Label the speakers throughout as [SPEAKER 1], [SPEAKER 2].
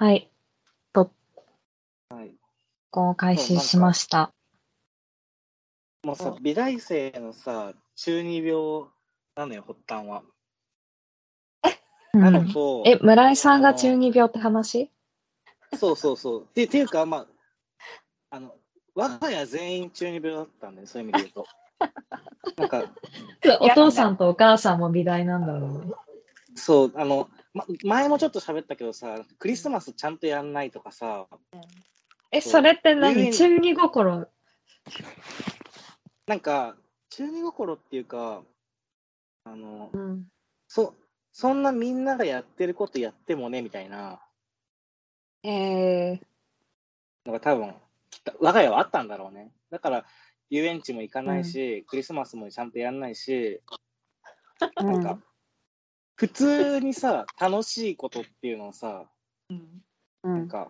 [SPEAKER 1] はい。と、
[SPEAKER 2] はい。
[SPEAKER 1] こう開始しました。
[SPEAKER 2] もうさ、美大生のさ、中二病なのよ、発端は。
[SPEAKER 1] うん
[SPEAKER 2] なのと、
[SPEAKER 1] え、村井さんが中二病って話？
[SPEAKER 2] そうそうそう。っていうか、まあ、あの、我が家全員中二病だったんだよ、そういう意味で言うと。なんか、
[SPEAKER 1] お父さんとお母さんも美大なんだろうね。
[SPEAKER 2] そう、あの、ま、前もちょっと喋ったけどさ、クリスマスちゃんとやんないとかさ、
[SPEAKER 1] え、
[SPEAKER 2] そ
[SPEAKER 1] れって何？中二心？
[SPEAKER 2] なんか、中二心っていうか、あの、
[SPEAKER 1] うん。
[SPEAKER 2] そ、そんなみんながやってることやってもね、みたいな。
[SPEAKER 1] え。ー、
[SPEAKER 2] のが多分、きっと我が家はあったんだろうね。だから、遊園地も行かないし、クリスマスもちゃんとやんないし、なんか、普通にさ、楽しいことっていうのをさ、
[SPEAKER 1] うん。
[SPEAKER 2] なんか、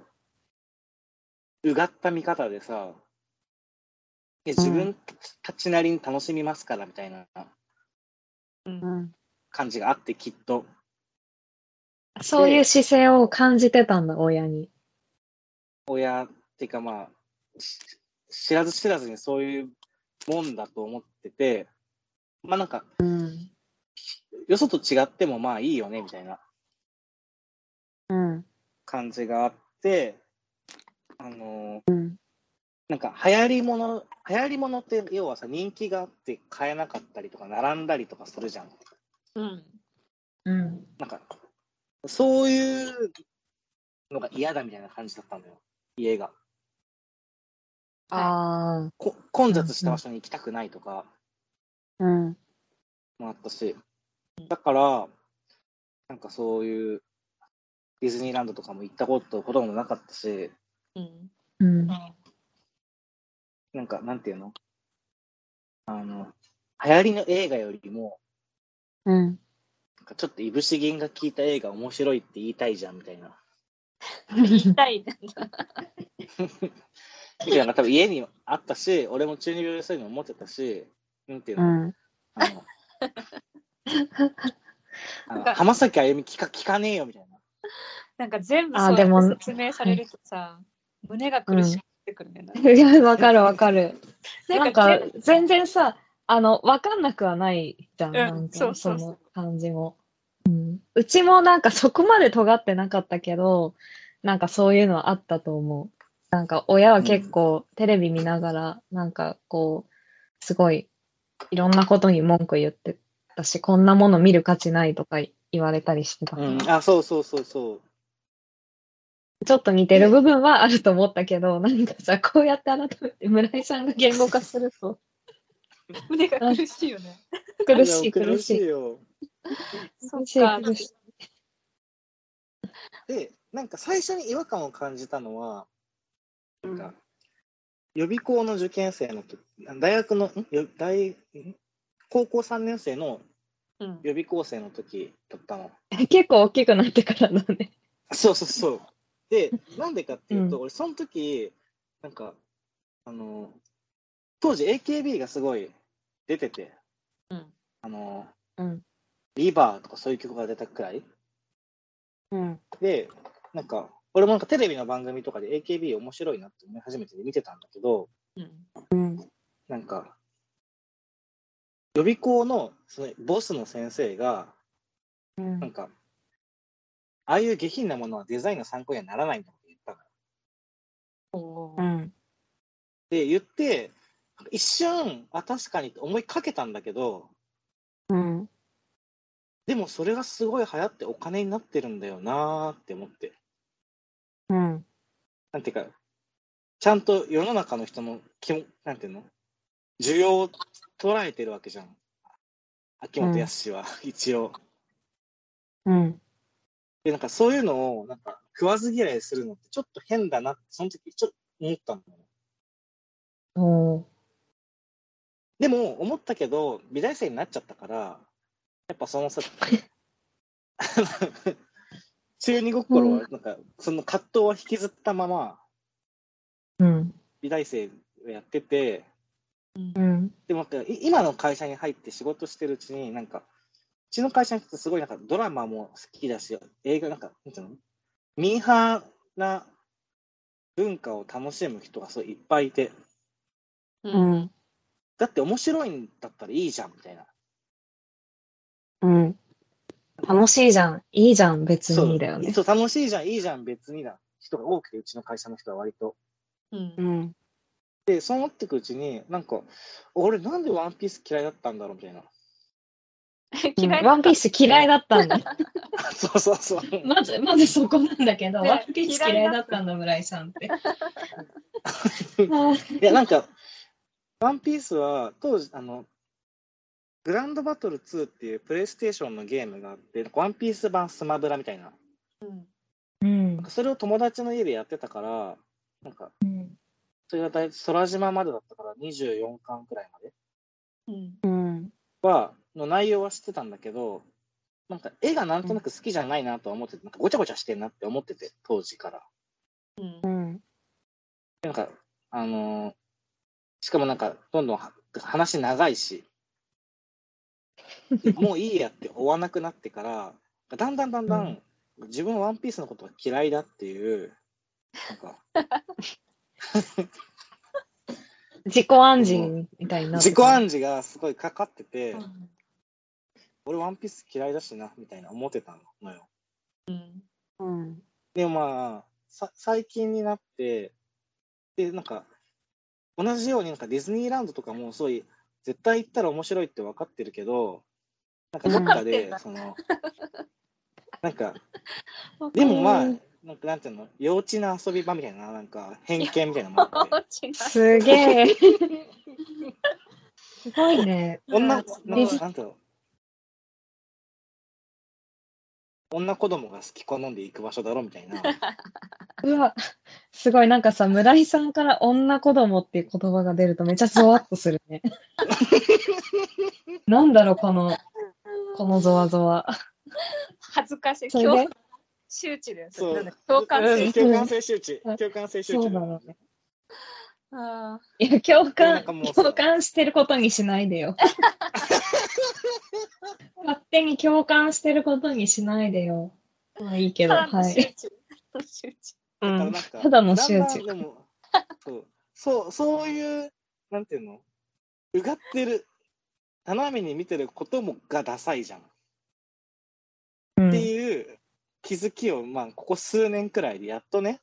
[SPEAKER 2] うがった見方でさ、いや自分たちなりに楽しみますからみたいな
[SPEAKER 1] うん。
[SPEAKER 2] 感じがあって、きっと。
[SPEAKER 1] そういう姿勢を感じてたんだ、親に。
[SPEAKER 2] 親っていうかまあ、し知らず知らずにそういうもんだと思ってて、まあなんか、
[SPEAKER 1] うん。
[SPEAKER 2] よそと違ってもまあいいよねみたいな
[SPEAKER 1] うん。
[SPEAKER 2] 感じがあって、あのー
[SPEAKER 1] うん。
[SPEAKER 2] なんか流行り物、流行り物って要はさ、人気があって買えなかったりとか、並んだりとかするじゃん。
[SPEAKER 3] うん。
[SPEAKER 1] うん。
[SPEAKER 2] なんか、そういうのが嫌だみたいな感じだったんだよ、家が。
[SPEAKER 1] ああ。
[SPEAKER 2] こ混雑した場所に行きたくないとか
[SPEAKER 1] うん。
[SPEAKER 2] もあったし、だから、なんかそういうディズニーランドとかも行ったことほとんどなかったし、
[SPEAKER 3] うん。
[SPEAKER 1] うん。
[SPEAKER 2] なんか、なんていうの？あの、流行りの映画よりも、
[SPEAKER 1] うん。
[SPEAKER 2] なんかちょっといぶし銀が効いた映画面白いって言いたいじゃんみたいな。
[SPEAKER 3] 言いたいね。
[SPEAKER 2] みたいな多分家にあったし、俺も中二病でそういうの思ってたし、なんていう
[SPEAKER 1] う
[SPEAKER 2] の、
[SPEAKER 1] ん。
[SPEAKER 2] あの、あの浜崎あゆみ聞か聞かねえよみたいな。
[SPEAKER 3] なんか全部そう
[SPEAKER 1] でも
[SPEAKER 3] って説明されるとさ、胸が苦しくってくるね。なんか
[SPEAKER 1] いや、わかるわかる。
[SPEAKER 3] な
[SPEAKER 1] なんんか
[SPEAKER 3] か全、
[SPEAKER 1] 全然さ、あの、わかんなくはないじゃん。
[SPEAKER 3] ん
[SPEAKER 1] なんか、
[SPEAKER 3] そうそうそう
[SPEAKER 1] の感じも。うん。うちもなんかそこまで尖ってなかったけど、なんかそういうのはあったと思う。なんか親は結構テレビ見ながら、なんかこう、すごい、いろんなことに文句言ってたし、こんなもの見る価値ないとか言われたりしてた。
[SPEAKER 2] うん、あ、そうそうそうそう。
[SPEAKER 1] ちょっと似てる部分はあると思ったけど、なんかさ、こうやって改めて村井さんが言語化すると、
[SPEAKER 3] 胸が苦しいよね。
[SPEAKER 1] 苦しい苦しい。
[SPEAKER 2] よ。
[SPEAKER 1] 苦しい
[SPEAKER 3] そっか。
[SPEAKER 1] 苦しい。
[SPEAKER 2] で、なんか最初に違和感を感じたのは、なん
[SPEAKER 3] う
[SPEAKER 2] か、予備校の受験生の時、大学の、大、ん？高校3年生の
[SPEAKER 3] うん。
[SPEAKER 2] 予備校生の時だったの。
[SPEAKER 1] 結構大きくなってからだね。
[SPEAKER 2] そうそうそう。で、なんでかっていうと、
[SPEAKER 1] うん
[SPEAKER 2] 俺、その時、なんか、あの、当時 AKB がすごい出てて、
[SPEAKER 3] うん。
[SPEAKER 2] あの、
[SPEAKER 1] うん。
[SPEAKER 2] リバーとかそういう曲が出たくらい。
[SPEAKER 1] うん。
[SPEAKER 2] で、なんか、俺もなんかテレビの番組とかで AKB 面白いなって思い始めて見てたんだけど、
[SPEAKER 3] うん。
[SPEAKER 1] うん。
[SPEAKER 2] なんか、予備校のそのボスの先生が、
[SPEAKER 1] うん。
[SPEAKER 2] なんか、ああいう下品なものはデザインの参考にはならないんだって言ったの。
[SPEAKER 1] うん。
[SPEAKER 2] で、言って、一瞬、あ、確かにって思いかけたんだけど、
[SPEAKER 1] うん。
[SPEAKER 2] でもそれがすごい流行ってお金になってるんだよなーって思って。
[SPEAKER 1] うん。
[SPEAKER 2] なんていうか、ちゃんと世の中の人の気も、なんていうの？需要を捉えてるわけじゃん。秋元康は、一応。
[SPEAKER 1] うん。
[SPEAKER 2] で、なんかそういうのを、なんか食わず嫌いするのってちょっと変だなって、その時ちょっと思ったの。
[SPEAKER 1] おー
[SPEAKER 2] でも、思ったけど、美大生になっちゃったから、やっぱそのさ、中二心は、なんか、その葛藤は引きずったまま、
[SPEAKER 1] うん。
[SPEAKER 2] 美大生をやってて、
[SPEAKER 1] うん。
[SPEAKER 2] でもなんかい今の会社に入って仕事してるうちに、なんか、うちの会社の人すごいなんかドラマも好きだし、映画なんか、なんていうのミーハーな文化を楽しむ人がそういっぱいいて、
[SPEAKER 3] う。
[SPEAKER 1] うんん。
[SPEAKER 2] だって面白いんだったらいいじゃんみたいな。
[SPEAKER 1] うん。楽しいじゃん。いいじゃん。別にだよね。
[SPEAKER 2] そう、楽しいじゃん、いいじゃん、別にだ。人が多くて、うちの会社の人は割と。
[SPEAKER 3] うん
[SPEAKER 1] う。ん。
[SPEAKER 2] で、そう思ってくうちに、なんか、俺なんでワンピース嫌いだったんだろうみたいな。
[SPEAKER 3] 嫌い
[SPEAKER 1] ワンピース嫌いだったんだ。
[SPEAKER 2] そうそうそう。
[SPEAKER 1] まず、まずそこなんだけど、
[SPEAKER 3] ね
[SPEAKER 1] ワンピース嫌いだったんだ、村井さんって。
[SPEAKER 2] いや、なんか、ワンピースは、当時、あの、グランドバトル2っていうプレイステーションのゲームがあって、ワンピース版スマブラみたいな。
[SPEAKER 3] うん
[SPEAKER 1] うん
[SPEAKER 2] なんかそれを友達の家でやってたから、なんか、
[SPEAKER 1] うん。
[SPEAKER 2] それが大空島までだったから24巻くらいまで
[SPEAKER 3] うん。
[SPEAKER 1] うん。
[SPEAKER 2] は、の内容は知ってたんだけど、なんか絵がなんとなく好きじゃないなとは思ってて、なんかごちゃごちゃしてんなって思ってて、当時から。
[SPEAKER 3] うん
[SPEAKER 1] う。ん。
[SPEAKER 2] なんか、あのーしかもなんか、どんどんは話長いし、で もういいやって追わなくなってから、だんだんだんだん、
[SPEAKER 1] うん
[SPEAKER 2] 自分はワンピースのことが嫌いだっていう、なんか、
[SPEAKER 1] 自己暗示みたいにな
[SPEAKER 2] 自己暗示がすごいかかってて、俺ワンピース嫌いだしな、みたいな思ってたのよ。
[SPEAKER 3] うん。
[SPEAKER 1] うん。
[SPEAKER 2] でもまあ、さ最近になって、で、なんか、同じようになんかディズニーランドとかもそういう、絶対行ったら面白いって分かってるけど、なんかどっかでその、なんか、でもまあ、なんかなんていうの、幼稚な遊び場みたいな、なんか偏見みたいなのもあって、
[SPEAKER 3] 違う。
[SPEAKER 1] すげえ。すごいね。
[SPEAKER 2] 女、なんなんていうの、女子供が好き好んで行く場所だろみたいな。
[SPEAKER 1] うわ、すごい。なんかさ、村井さんから女子供っていう言葉が出るとめっちゃゾワッとするね。なんだろう、この、このゾワゾワ。
[SPEAKER 3] 恥ずかしい。
[SPEAKER 1] それ
[SPEAKER 3] 周知だよ。
[SPEAKER 2] そう
[SPEAKER 3] なんだ共感
[SPEAKER 1] うん
[SPEAKER 3] 性。
[SPEAKER 2] 共感性周知
[SPEAKER 1] うん。
[SPEAKER 2] 共感性周知。
[SPEAKER 1] そうだろうね。
[SPEAKER 3] あ
[SPEAKER 1] いや、共
[SPEAKER 2] な
[SPEAKER 1] 感
[SPEAKER 2] んかもう、さ
[SPEAKER 1] 共感してることにしないでよ。勝手に共感してることにしないでよ。まあいいけ
[SPEAKER 3] ー
[SPEAKER 1] ど、
[SPEAKER 3] ただの周
[SPEAKER 1] はい。ただの周知
[SPEAKER 2] そうそう、そういう、なんていうの、うがってる、斜めに見てることもがダサいじゃん。っ
[SPEAKER 1] うん
[SPEAKER 2] ていう気づきを、まあ、ここ数年くらいでやっとね、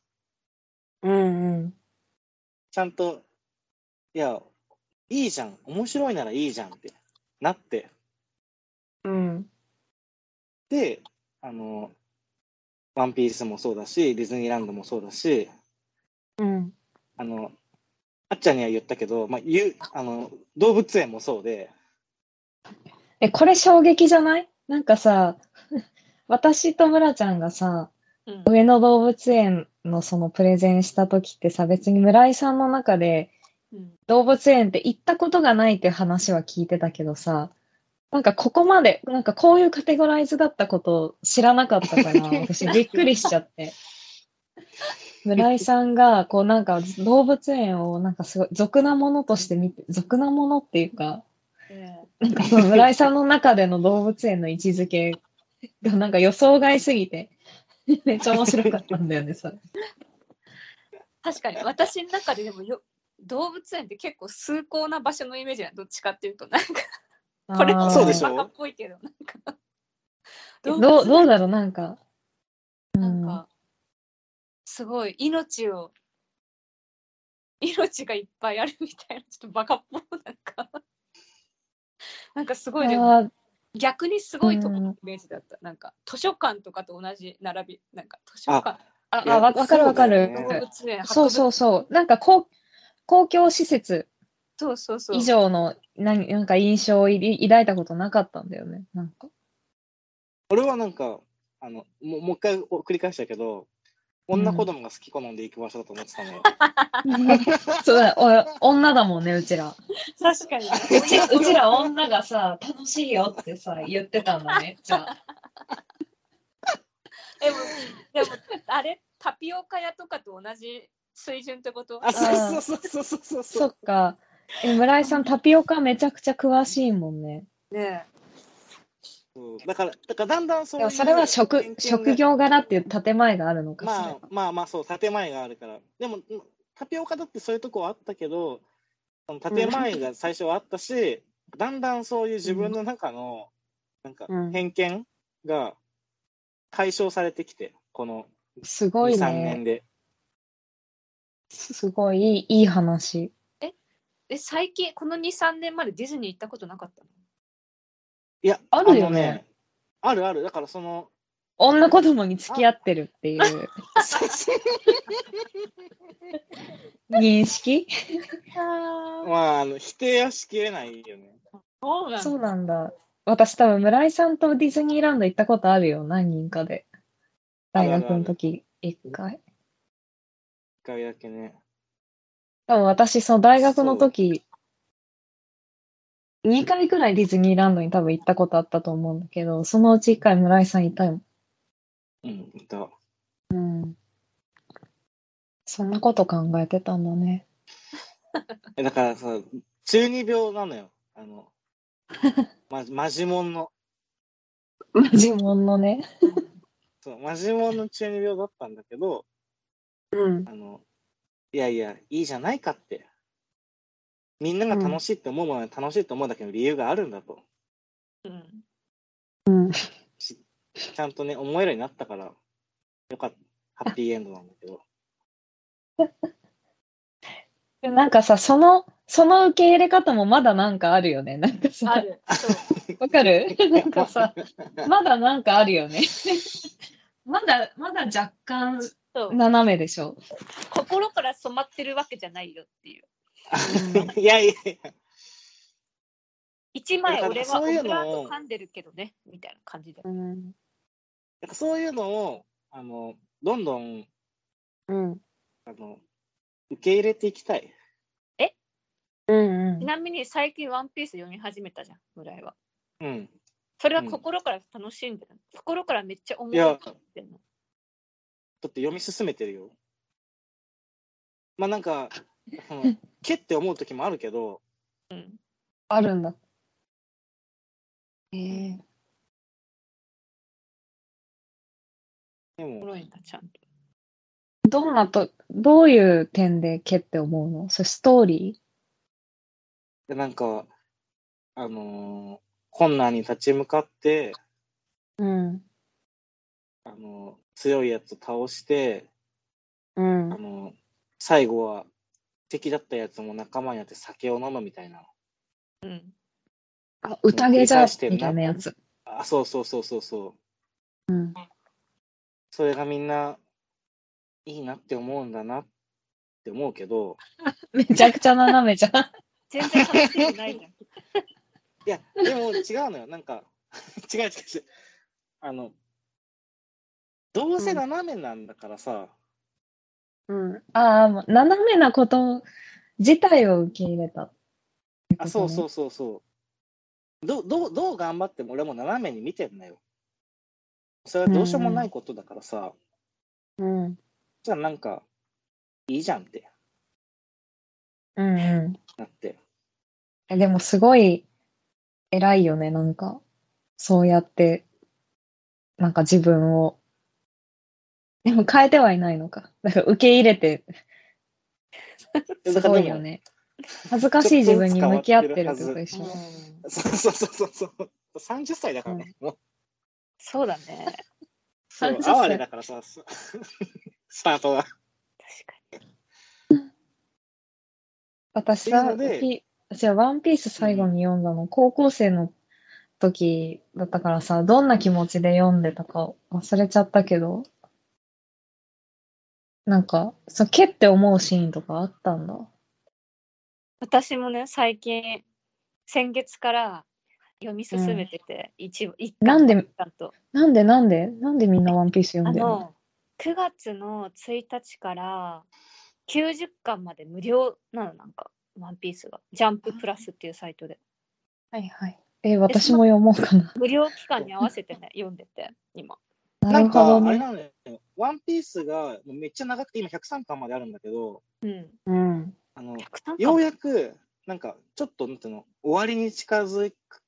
[SPEAKER 1] うんうん。
[SPEAKER 2] ちゃんと、いや、いいじゃん、面白いならいいじゃんってなって、
[SPEAKER 1] うん。
[SPEAKER 2] で、あの、ワンピースもそうだし、ディズニーランドもそうだし、
[SPEAKER 1] うん。
[SPEAKER 2] あの、あっちゃんには言ったけど、まあ、言う、あの、動物園もそうで、
[SPEAKER 1] え、これ衝撃じゃない？なんかさ、私と村ちゃんがさ、
[SPEAKER 3] うん。
[SPEAKER 1] 上野動物園のそのプレゼンした時ってさ、別に村井さんの中で
[SPEAKER 3] うん。
[SPEAKER 1] 動物園って行ったことがないって話は聞いてたけどさ、なんかここまで、なんかこういうカテゴライズだったことを知らなかったから、私びっくりしちゃって。村井さんが、こうなんか動物園をなんかすごい俗なものとして見て、俗なものっていうか、
[SPEAKER 3] ね
[SPEAKER 1] なんかその村井さんの中での動物園の位置づけが なんか予想外すぎて、めっちゃ面白かったんだよね、それ。
[SPEAKER 3] 確かに。私の中ででもよ動物園って結構崇高な場所のイメージはどっちかっていうとなんか。これも
[SPEAKER 2] そうでしょ。
[SPEAKER 3] バカっぽいけどなんか。
[SPEAKER 1] どう、
[SPEAKER 3] 動物園
[SPEAKER 1] どうだろう、なんか。
[SPEAKER 3] なんかすごい命を命がいっぱいあるみたいなちょっとバカっぽいなんか。なんかすごいでも逆にすごいとこ
[SPEAKER 1] うん
[SPEAKER 3] のイメージだったなんか図書館とかと同じ並びなんか図書館
[SPEAKER 1] あ、あわわかるわかる。
[SPEAKER 2] そう
[SPEAKER 1] そうそう
[SPEAKER 3] う
[SPEAKER 1] そう。なんか公、公共施設
[SPEAKER 3] そうそうそう
[SPEAKER 1] 以上の何なんか印象をい抱いたことなかったんだよね。なんか。
[SPEAKER 2] 俺はなんか、あの、もうもう一回繰り返したけど、女子供が好き好んで行く場所だと思ってたのよ。
[SPEAKER 1] そうだ、お女だもんね、うちら。
[SPEAKER 3] 確かに
[SPEAKER 1] うちうちら女がさ、楽しいよってさ、言ってたんだね。じゃあ。
[SPEAKER 3] でもでもあれタピオカ屋とかと同じ水準ってこと？
[SPEAKER 2] あ、そうそうそうそうそうそ。
[SPEAKER 1] そうっか。え、村井さん、タピオカめちゃくちゃ詳しいもんね。
[SPEAKER 3] ね
[SPEAKER 2] そうだから、だからだんだんそういう。
[SPEAKER 1] それは職職業柄っていう建前があるのかしら
[SPEAKER 2] まあ。まあまあそう、建前があるから。でも、タピオカだってそういうとこはあったけど、その建前が最初はあったし、だんだんそういう自分の中の、なんか
[SPEAKER 1] うん
[SPEAKER 2] 偏見が解消されてきて、この2、
[SPEAKER 1] すごい
[SPEAKER 2] 3年
[SPEAKER 1] ね。
[SPEAKER 2] で。
[SPEAKER 1] すごいいい話。
[SPEAKER 3] え、最近、この2、3年までディズニー行ったことなかったの？
[SPEAKER 2] いや、
[SPEAKER 1] あるよ
[SPEAKER 2] の
[SPEAKER 1] ね
[SPEAKER 2] あるある。だからその、
[SPEAKER 1] 女子供に付き合ってるっていう 認識？
[SPEAKER 2] まあ、あの否定はしきれないよね。
[SPEAKER 3] そうなん
[SPEAKER 1] そうなんだ。私多分村井さんとディズニーランド行ったことあるよ。何人かで。大学の時、一回。
[SPEAKER 2] 一回だけね。
[SPEAKER 1] 多分私、その大学の時、2回くらいディズニーランドに多分行ったことあったと思うんだけど、そのうち1回村井さんいたよ。
[SPEAKER 2] うん、いた。
[SPEAKER 1] うん。そんなこと考えてたんだね。
[SPEAKER 2] えだからさ、中二病なのよ。あの、ま、マジモンの。
[SPEAKER 1] マジモンのね。
[SPEAKER 2] そう、マジモンの中二病だったんだけど、
[SPEAKER 1] うん。
[SPEAKER 2] あの、いやいや、いいじゃないかって。みんなが楽しいって思うものは楽しいと思うだけの理由があるんだと。
[SPEAKER 3] うん。
[SPEAKER 1] うん。
[SPEAKER 2] ちゃんとね、思えるようになったから、よかった。ハッピーエンドなんだけど。
[SPEAKER 1] なんかさ、その、その受け入れ方もまだなんかあるよね。なんかさ。わかる？なんかさ、まだなんかあるよね。まだ、まだ若干斜めでしょ。
[SPEAKER 3] 心から染まってるわけじゃないよっていう。
[SPEAKER 2] いやいやいや、
[SPEAKER 3] 一枚俺はオブラート噛んでるけどね、みたいな感じで。
[SPEAKER 1] うん。
[SPEAKER 2] なんかそういうのを、あの、どんどん、
[SPEAKER 1] うん。
[SPEAKER 2] あの、受け入れていきたい。
[SPEAKER 1] うん
[SPEAKER 3] ちなみに最近ワンピース読み始めたじゃん、村井は。
[SPEAKER 2] うん。
[SPEAKER 3] それは心から楽しんでる。心からめっちゃ思
[SPEAKER 2] いや、
[SPEAKER 3] ってんの？
[SPEAKER 2] だって読み進めてるよ。まあなんか、けって思う時もあるけど、
[SPEAKER 3] うん。
[SPEAKER 1] あるんだ。ええ
[SPEAKER 2] でも、
[SPEAKER 3] いんだ、ちゃんと。
[SPEAKER 1] どんなと、どういう点でけって思うの？それストーリ
[SPEAKER 2] でなんか、あのー困難に立ち向かって、
[SPEAKER 1] ーうん。
[SPEAKER 2] あのー強いやつを倒して、
[SPEAKER 1] うん
[SPEAKER 2] あ。のー最後は敵だったやつも仲間になって酒を飲むみたいな。
[SPEAKER 3] うん。
[SPEAKER 1] あ、宴じゃ、みたいなやつ。
[SPEAKER 2] あ、そうそうそうそうそう。
[SPEAKER 1] うん。
[SPEAKER 2] それがみんないいなって思うんだなって思うけど、
[SPEAKER 1] めちゃくちゃ斜めじゃん。
[SPEAKER 3] 全然楽しんでないじゃん。
[SPEAKER 2] いや、でも違うのよ。なんか、違う違う違う。あの、どうせ斜めなんだからさ、
[SPEAKER 1] うん。ああ、ま斜めなこと自体を受け入れた。
[SPEAKER 2] あ、そうそうそうそう。どどうどう頑張っても俺も斜めに見てんだよ。それはどうしようもないことだからさ、
[SPEAKER 1] うん。
[SPEAKER 2] じゃあなんか、いいじゃんって
[SPEAKER 1] うんうん。
[SPEAKER 2] なって。
[SPEAKER 1] えでもすごい偉いよね、なんか。そうやって、なんか自分を。でも変えてはいないのか。だから受け入れて、すごいよね。恥ずかしい自分に向き合ってるってことでしょ。
[SPEAKER 2] そうそうそうそうそう。30歳だからね。もう
[SPEAKER 3] そうだね。
[SPEAKER 2] そう
[SPEAKER 1] 30歳
[SPEAKER 2] 哀れだからさ、ススタートが。
[SPEAKER 3] 確か
[SPEAKER 1] 私さ、私はワンピース最後に読んだの、高校生の時だったからさ、どんな気持ちで読んでたか忘れちゃったけど、なんか、そう、けって思うシーンとかあったんだ。
[SPEAKER 3] 私もね、最近、先月から読み進めてて、一部、一巻
[SPEAKER 1] なんで。なんでなんで？なんでみんなワンピース読
[SPEAKER 3] あ
[SPEAKER 1] んでるの？
[SPEAKER 3] の、9月の1日から90巻まで無料なの、なんか、ワンピースが。ジャンププラスっていうサイトで。
[SPEAKER 1] はいはい。え、私も読もうかな。
[SPEAKER 3] 無料期間に合わせてね、読んでて、今。
[SPEAKER 1] な
[SPEAKER 2] なんか、
[SPEAKER 1] るほどね。
[SPEAKER 2] あれなのよ。ワンピースがもうめっちゃ長くて、今103巻まであるんだけど、
[SPEAKER 3] うん。
[SPEAKER 1] うん。
[SPEAKER 2] あの、
[SPEAKER 3] 103巻
[SPEAKER 2] ようやく、なんか、ちょっと、なんていうの、終わりに近づく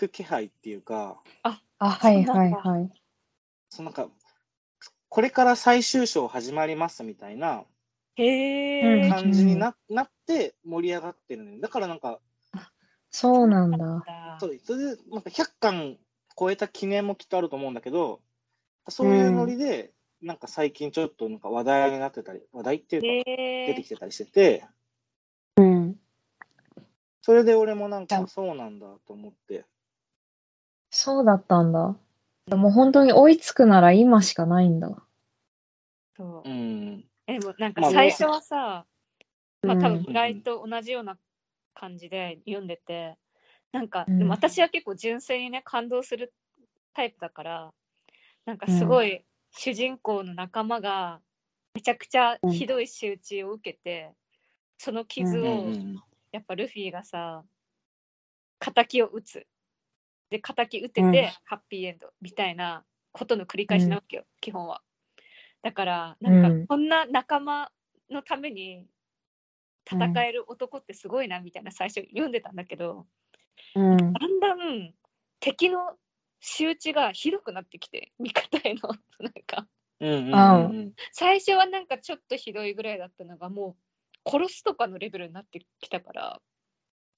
[SPEAKER 2] く気配っていうか、
[SPEAKER 1] あ、はいはいはい。
[SPEAKER 2] そのなんか、これから最終章始まりますみたいな。感じにな,、なって盛り上がってるのよ。だからなんか、
[SPEAKER 1] そうなんだ。
[SPEAKER 2] そうそれでなんか100巻超えた記念もきっとあると思うんだけど、そういうノリで、なんか最近ちょっとなんか話題になってたり、話題っていうか、出てき。てたりしてて、
[SPEAKER 1] うん。
[SPEAKER 2] それで俺もなんかそうなんだと思って。
[SPEAKER 1] そうだったんだ。もう本当に追いつくなら今しかないんだ。
[SPEAKER 3] そう
[SPEAKER 2] うん。
[SPEAKER 3] えでもなん
[SPEAKER 2] まあ
[SPEAKER 3] か最初はさ、まあ多
[SPEAKER 1] うん
[SPEAKER 3] 分村井と同じような感じで読んでて、なんか、
[SPEAKER 1] うん
[SPEAKER 3] でも私は結構純粋にね感動するタイプだからなんかすごい主人公の仲間がめちゃくちゃひどい仕打ちを受けて、その傷を
[SPEAKER 2] うん
[SPEAKER 3] やっぱルフィがさ敵を撃つ。で敵撃てて、
[SPEAKER 1] うん。
[SPEAKER 3] ハッピーエンドみたいなことの繰り返しなわけよ、基本は。だからなんか、
[SPEAKER 1] うん
[SPEAKER 3] こんな仲間のために戦える男ってすごいなみたいな最初読んでたんだけど、
[SPEAKER 1] うん。
[SPEAKER 3] だんだん敵の仕打ちがひどくなってきて味方への なんか。
[SPEAKER 2] うん
[SPEAKER 3] 最初はなんかちょっとひどいぐらいだったのがもう殺すとかのレベルになってきたから。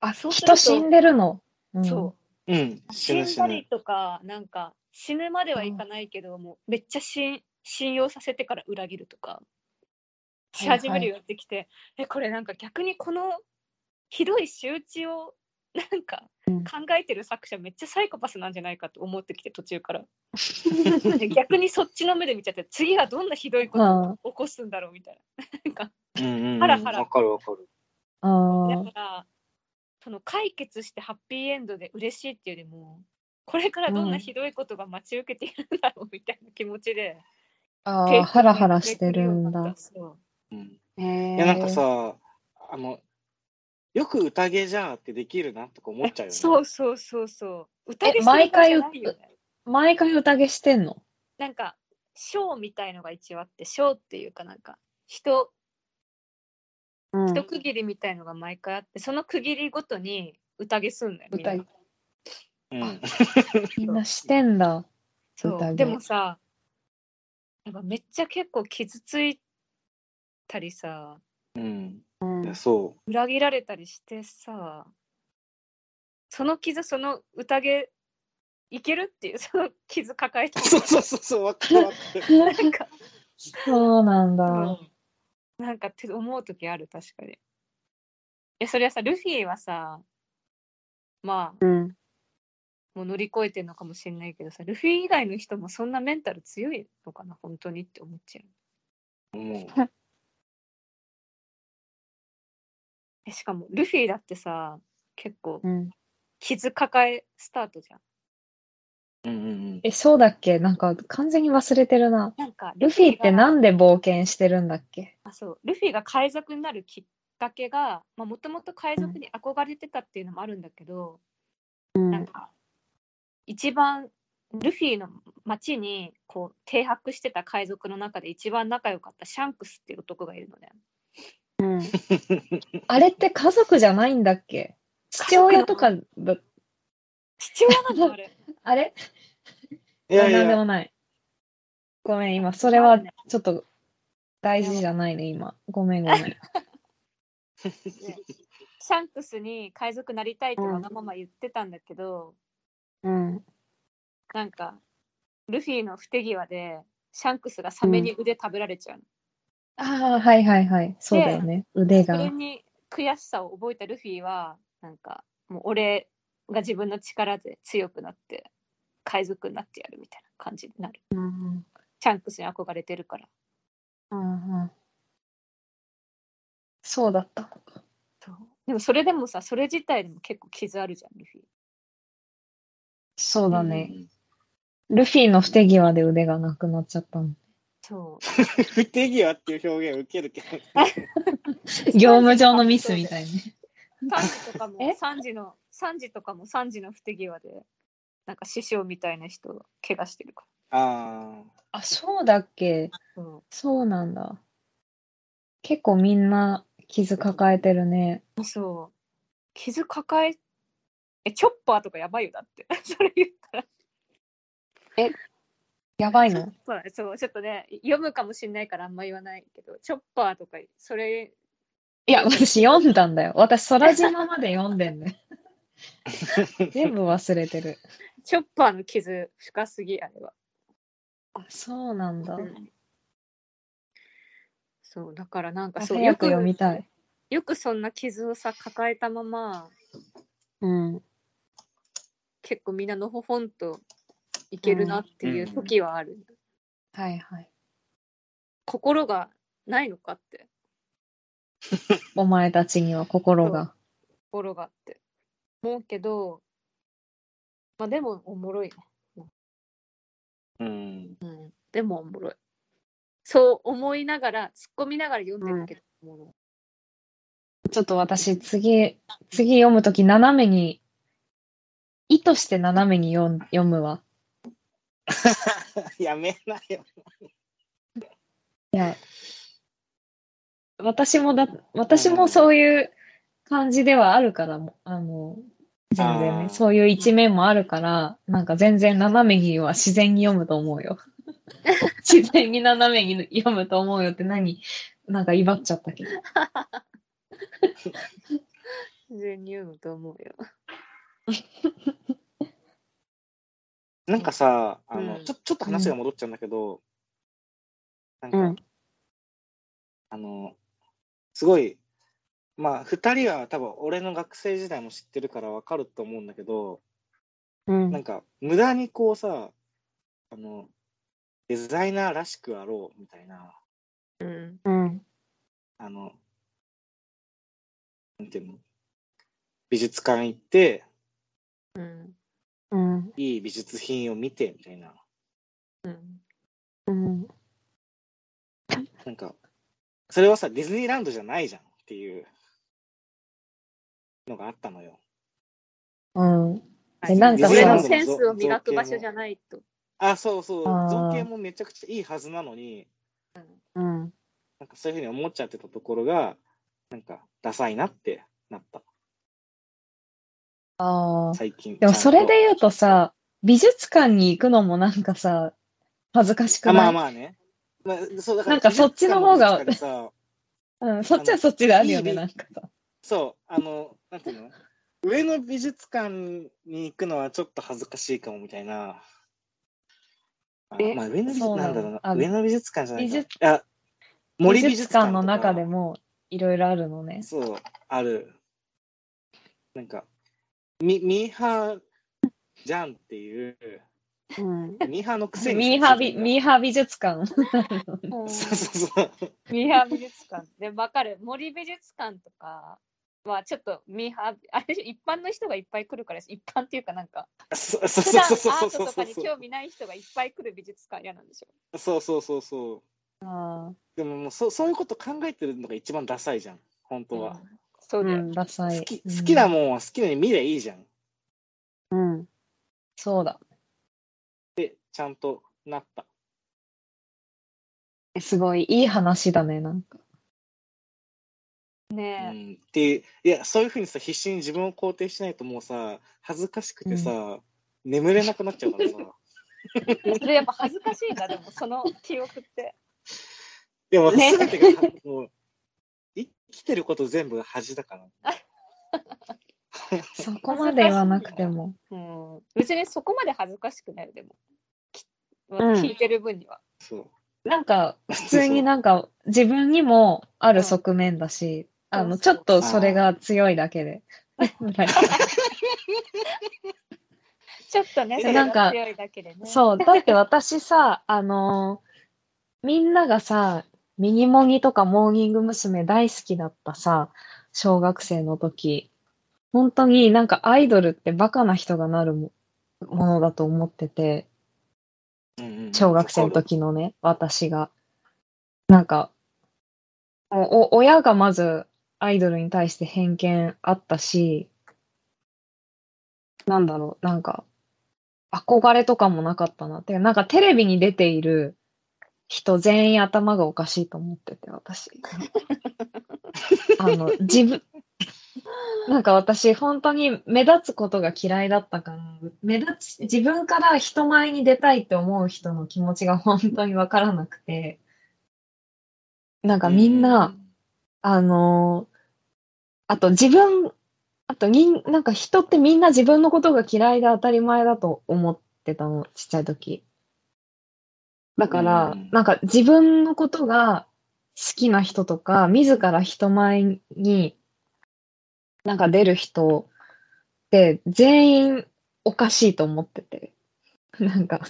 [SPEAKER 1] あ、
[SPEAKER 3] そうすると
[SPEAKER 1] 人死んでるの？うん。
[SPEAKER 3] そう。
[SPEAKER 2] うん。死
[SPEAKER 3] 死
[SPEAKER 2] ぬ死ぬ
[SPEAKER 3] んだり。とかなんか死ぬまではいかないけど、もうめっちゃ信信用させてから裏切るとか。し始めるようになってきて、えこれなんか逆にこのひどい仕打ちを なんか
[SPEAKER 1] うん。
[SPEAKER 3] 考えてる作者めっちゃサイコパスなんじゃないかと思ってきて途中から。で 逆にそっちの目で見ちゃって次はどんなひどいこと
[SPEAKER 1] あ
[SPEAKER 3] を起こすんだろうみたいな。なんか
[SPEAKER 2] うんうんうん。
[SPEAKER 3] ハラハラ。
[SPEAKER 2] わかるわかる。
[SPEAKER 3] だからその解決してハッピーエンドで嬉しいっていうよりもこれからどんなひどいことが待ち受けているんだろうみたいな気持ちで、
[SPEAKER 1] あー、
[SPEAKER 3] ペース
[SPEAKER 1] ハラハラしてるんだ。
[SPEAKER 3] そう。
[SPEAKER 2] うん。
[SPEAKER 1] い
[SPEAKER 2] いやなんか、さ、あの、よく宴じゃーってできるなとか思っちゃうよね。
[SPEAKER 3] そうそうそうそう。宴する
[SPEAKER 1] 毎回
[SPEAKER 3] 場じゃないよね。
[SPEAKER 1] 毎回宴してんの？
[SPEAKER 3] なんかショーみたいのが一応あってショーっていうかなんか人
[SPEAKER 1] うん。
[SPEAKER 3] 一区切りみたいのが毎回あってその区切りごとに宴すんだよみんな
[SPEAKER 1] 宴。
[SPEAKER 2] うん。
[SPEAKER 1] みんなしてんだ。
[SPEAKER 3] そう。
[SPEAKER 1] 宴。
[SPEAKER 3] でもさなんかめっちゃ結構傷ついたりさ。
[SPEAKER 2] うん。
[SPEAKER 1] うん
[SPEAKER 2] いや、そ
[SPEAKER 3] 裏切られたりしてさその傷その宴いけるっていう その傷抱えて
[SPEAKER 2] う。そうそうそうそう、わかるわかる。
[SPEAKER 3] なんか
[SPEAKER 1] そうなんだ。
[SPEAKER 3] うんなんかって思う時ある確かにえそれはさルフィはさまあ
[SPEAKER 1] うん。
[SPEAKER 3] もう乗り越えてるのかもしれないけどさルフィ以外の人もそんなメンタル強いのかな本当にって思っちゃう
[SPEAKER 2] も
[SPEAKER 3] えしかもルフィだってさ結構
[SPEAKER 1] うん。
[SPEAKER 3] 傷抱えスタートじゃん
[SPEAKER 2] う。うんうんうん。
[SPEAKER 1] え、そうだっけ？なんか完全に忘れてるな。
[SPEAKER 3] なんか
[SPEAKER 1] ルフィって
[SPEAKER 3] が
[SPEAKER 1] なんで冒険してるんだっけ？
[SPEAKER 3] あそうルフィが海賊になるきっかけがもともと海賊に憧れてたっていうのもあるんだけど、
[SPEAKER 1] うん
[SPEAKER 3] なんか一番ルフィの町にこう停泊してた海賊の中で一番仲良かったシャンクスっていう男がいるのね。
[SPEAKER 1] うん。あれって家族じゃないんだっけ？父親とかだ、
[SPEAKER 3] 父親なの？あれ。
[SPEAKER 1] あれ？
[SPEAKER 2] いやい
[SPEAKER 1] なんでも
[SPEAKER 2] や、
[SPEAKER 1] ない。ごめん、今、それはちょっと大事じゃないね、今。ごめん、ごめん。
[SPEAKER 3] シャンクスに海賊なりたいってわがまま言ってたんだけど、
[SPEAKER 1] うん。
[SPEAKER 3] なんかルフィの不手際でシャンクスがサメに腕食べられちゃうの。
[SPEAKER 1] ああ、はいはいはい。そうだよね。腕
[SPEAKER 3] それ
[SPEAKER 1] が。
[SPEAKER 3] に悔しさを覚えたルフィはなんかもう俺が自分の力で強くなって海賊になってやるみたいな感じになる。
[SPEAKER 1] うん
[SPEAKER 3] シャンクスに憧れてるから。
[SPEAKER 1] うんうん。そうだった。
[SPEAKER 3] そうでもそれでもさそれ自体でも結構傷あるじゃんルフィ。
[SPEAKER 1] そうだね。ルフィの不手際で腕がなくなっちゃったの。
[SPEAKER 3] そう。
[SPEAKER 2] 不手際っていう表現受けるけど。
[SPEAKER 1] 業務上のミスみたいね。
[SPEAKER 3] サンジとかも
[SPEAKER 1] え？
[SPEAKER 3] サンジのサンジとかもサンジの不手際でなんか師匠みたいな人を怪我してるか
[SPEAKER 2] あ
[SPEAKER 1] あ、そうだっけ？
[SPEAKER 3] ら。うん
[SPEAKER 1] そうなんだ。結構みんな傷抱えてるね。
[SPEAKER 3] そう。傷抱ええ、チョッパーとかやばいよ、だって。それ言ったら。
[SPEAKER 1] やばいの？
[SPEAKER 3] そう、そうちょっとね、読むかもしんないからあんま言わないけど、チョッパーとか、それ、
[SPEAKER 1] いや、私読んだんだよ。私、空島まで読んでんね。全部忘れてる。
[SPEAKER 3] チョッパーの傷深すぎ、あれは。
[SPEAKER 1] あ、そうなんだ。
[SPEAKER 3] そう、だからなんかそう、
[SPEAKER 1] 早く読みたい。
[SPEAKER 3] よくそんな傷をさ、抱えたまま、
[SPEAKER 1] うん。
[SPEAKER 3] 結構みんなのほほんといけるなっていう時はある。
[SPEAKER 1] はいはい。
[SPEAKER 3] 心がないのかって、
[SPEAKER 1] お前たちには心が。
[SPEAKER 3] 心がって思うけど、まあでもおもろいね。
[SPEAKER 2] うん。
[SPEAKER 3] うん、でもおもろい。そう思いながら、突っ込みながら読んでるけど、おもろ
[SPEAKER 1] ちょっと私、次、次読むとき、斜めに、意図して斜めに読ん読むわ。
[SPEAKER 2] やめなよ。
[SPEAKER 1] いや、私もだ、私もそういう感じではあるから、もあの、全然ね、そういう一面もあるから、なんか全然斜めには自然に読むと思うよ。自然に斜めに読むと思うよって何なんか威張っちゃったけど。
[SPEAKER 3] い。全然読むと思うよ。
[SPEAKER 2] なんかさ、あの、
[SPEAKER 3] うん
[SPEAKER 2] ちょ、ちょっと話が戻っちゃうんだけど、なんか、
[SPEAKER 1] うん
[SPEAKER 2] あの、すごい、まあ、二人は多分俺の学生時代も知ってるからわかると思うんだけど、
[SPEAKER 1] うん
[SPEAKER 2] なんか、無駄にこうさ、あの、デザイナーらしくあろうみたいな、
[SPEAKER 3] うん。
[SPEAKER 1] うん。
[SPEAKER 2] あの、なんていうの美術館行って、
[SPEAKER 3] うん。
[SPEAKER 1] うん。
[SPEAKER 2] いい美術品を見て、みたいな。
[SPEAKER 3] うん。
[SPEAKER 1] うん。
[SPEAKER 2] なんか、それはさ、ディズニーランドじゃないじゃんっていうのがあったのよ。
[SPEAKER 1] うん。
[SPEAKER 3] はい
[SPEAKER 1] なんか
[SPEAKER 3] 自分の
[SPEAKER 1] さ
[SPEAKER 3] センスを磨く場所じゃないと。
[SPEAKER 2] あ、そうそう。造形もめちゃくちゃいいはずなのに、
[SPEAKER 1] うん。
[SPEAKER 2] なんかそういうふうに思っちゃってたところが、なんか、ダサいなってなった。
[SPEAKER 1] ああ。
[SPEAKER 2] 最近。
[SPEAKER 1] でもそれで言うとさ、美術館に行くのもなんかさ、恥ずかしく
[SPEAKER 2] あ、
[SPEAKER 1] ない？
[SPEAKER 2] まあまあね。まあ、そうだから
[SPEAKER 1] なんかそっちの方が うん、そっちはそっちであるよね、なんかさ。
[SPEAKER 2] そう、あの、なんていうの？上野美術館に行くのはちょっと恥ずかしいかもみたいな。あ
[SPEAKER 1] え
[SPEAKER 2] まあ、上野美術
[SPEAKER 1] そうな
[SPEAKER 2] んだろうな。
[SPEAKER 1] あ
[SPEAKER 2] 上野美術館じゃないか。
[SPEAKER 1] 美術
[SPEAKER 2] あ、森美
[SPEAKER 1] 美術館の中でもいろいろあるのね。
[SPEAKER 2] そう、ある。なんか、ミミーハーじゃんっていう、
[SPEAKER 1] うん。
[SPEAKER 2] ミーハーのくせに。
[SPEAKER 1] ミーハー美、ミー
[SPEAKER 2] ハ
[SPEAKER 1] ハー美術館。
[SPEAKER 2] そうそうそう。
[SPEAKER 3] ミーハー美術館。で、わかる。森美術館とかはちょっとミーハー、あれ一般の人がいっぱい来るから一般っていうかなんか、
[SPEAKER 2] そうそう
[SPEAKER 3] 普段アートとかに興味ない人がいっぱい来る美術館嫌なんでしょ。
[SPEAKER 2] そうそうそうそう。
[SPEAKER 1] あ
[SPEAKER 2] でももうそそういうこと考えてるのが一番ダサいじゃん、本当は。
[SPEAKER 3] うんそうだよ。
[SPEAKER 1] うん、ダサい。
[SPEAKER 2] 好き好きなもんは好きなように見りゃいいじゃん。っ
[SPEAKER 1] うん。うん。そうだ。
[SPEAKER 2] てちゃんとなった。
[SPEAKER 1] えすごいいい話だね、なんか。
[SPEAKER 2] う
[SPEAKER 3] ね
[SPEAKER 2] ん、っていういやそういうふうにさ必死に自分を肯定しないともうさ恥ずかしくてさ、眠れなくなっちゃうからさ
[SPEAKER 3] え。それやっぱ恥ずかしいんだ、でもその記憶って。
[SPEAKER 2] でも
[SPEAKER 1] ね
[SPEAKER 2] 全てが、もう生きてること全部が恥だから
[SPEAKER 1] そこまで言わなくても。
[SPEAKER 3] うん。別にそこまで恥ずかしくないよ、でも。聞いてる分には。
[SPEAKER 2] そう
[SPEAKER 1] なんか、普通になんか、自分にもある側面だし、あの、ちょっとそれが強いだけで。
[SPEAKER 3] ちょっとね、それ
[SPEAKER 1] なんか
[SPEAKER 3] が強いだけでね。
[SPEAKER 1] そう、だって私さ、あのーみんながさ、ミニモニとかモーニング娘。大好きだったさ、小学生の時。本当になんかアイドルってバカな人がなるもものだと思ってて、小学生の時のね、私が。なんか、お親がまずアイドルに対して偏見あったし、なんだろう、なんか、憧れとかもなかったなって。なんかテレビに出ている人全員頭がおかしいと思ってて、私。あの、自分、なんか私、本当に目立つことが嫌いだったから、目立つ、自分から人前に出たいって思う人の気持ちが本当にわからなくて、なんかみんな、あのーあと自分、あとみん、なんか人ってみんな自分のことが嫌いで当たり前だと思ってたの、ちっちゃい時。だから、
[SPEAKER 2] うん
[SPEAKER 1] なんか自分のことが好きな人とか、自ら人前になんか出る人って全員おかしいと思ってて。なんか。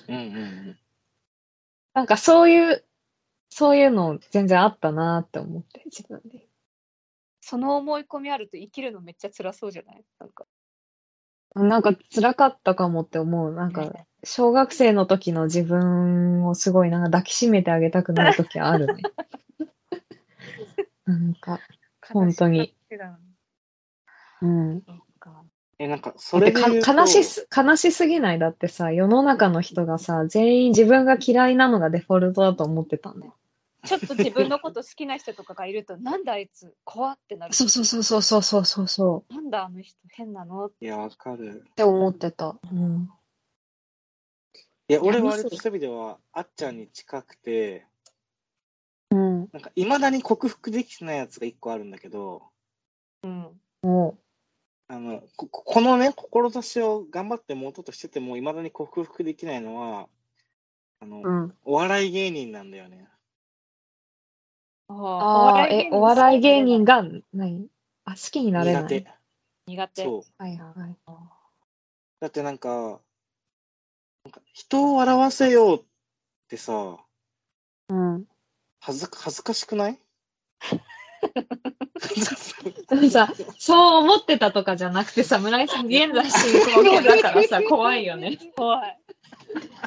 [SPEAKER 1] なんかそういう、そういうの全然あったなって思って、自分で。
[SPEAKER 3] その思い込みあると生きるのめっちゃ辛そうじゃない？なんか。
[SPEAKER 1] なんか辛かったかもって思う。なんか、小学生の時の自分をすごいなんか抱きしめてあげたくなる時あるね。なんか、本当に。うん。
[SPEAKER 2] え、なんか、それ
[SPEAKER 1] 悲しす、悲しすぎない？だってさ、世の中の人がさ、全員自分が嫌いなのがデフォルトだと思ってたんだよ。
[SPEAKER 3] ちょっと自分のこと好きな人とかがいると、なんだあいつ、怖ってなる。
[SPEAKER 1] そうそうそうそうそうそうそう。
[SPEAKER 3] なんだあの人、変なの
[SPEAKER 2] いや、わかる。
[SPEAKER 1] って思ってた。うん。
[SPEAKER 2] いや、俺
[SPEAKER 1] いや
[SPEAKER 2] 割とそういう意味では、あっちゃんに近くて、
[SPEAKER 1] うん。
[SPEAKER 2] なんか、未だに克服できてないやつが一個あるんだけど、
[SPEAKER 3] うん。
[SPEAKER 1] も
[SPEAKER 2] あの、ここのね、志を頑張って持とうとしてても、未だに克服できないのは、あの、
[SPEAKER 1] う。うん。
[SPEAKER 2] お笑い芸人なんだよね。
[SPEAKER 1] ああ、え、お笑い芸人が、何あ、好きになれない。
[SPEAKER 2] 苦手。
[SPEAKER 3] 苦手。
[SPEAKER 2] そう。
[SPEAKER 1] はいはい。
[SPEAKER 2] だってなんか、なんか人を笑わせようってさ、
[SPEAKER 1] うん。
[SPEAKER 2] 恥ず恥ずかしくない？
[SPEAKER 1] でもさ、そう思ってたとかじゃなくてさ、村井さん現在進行形だからさ、怖いよね。
[SPEAKER 3] 怖い。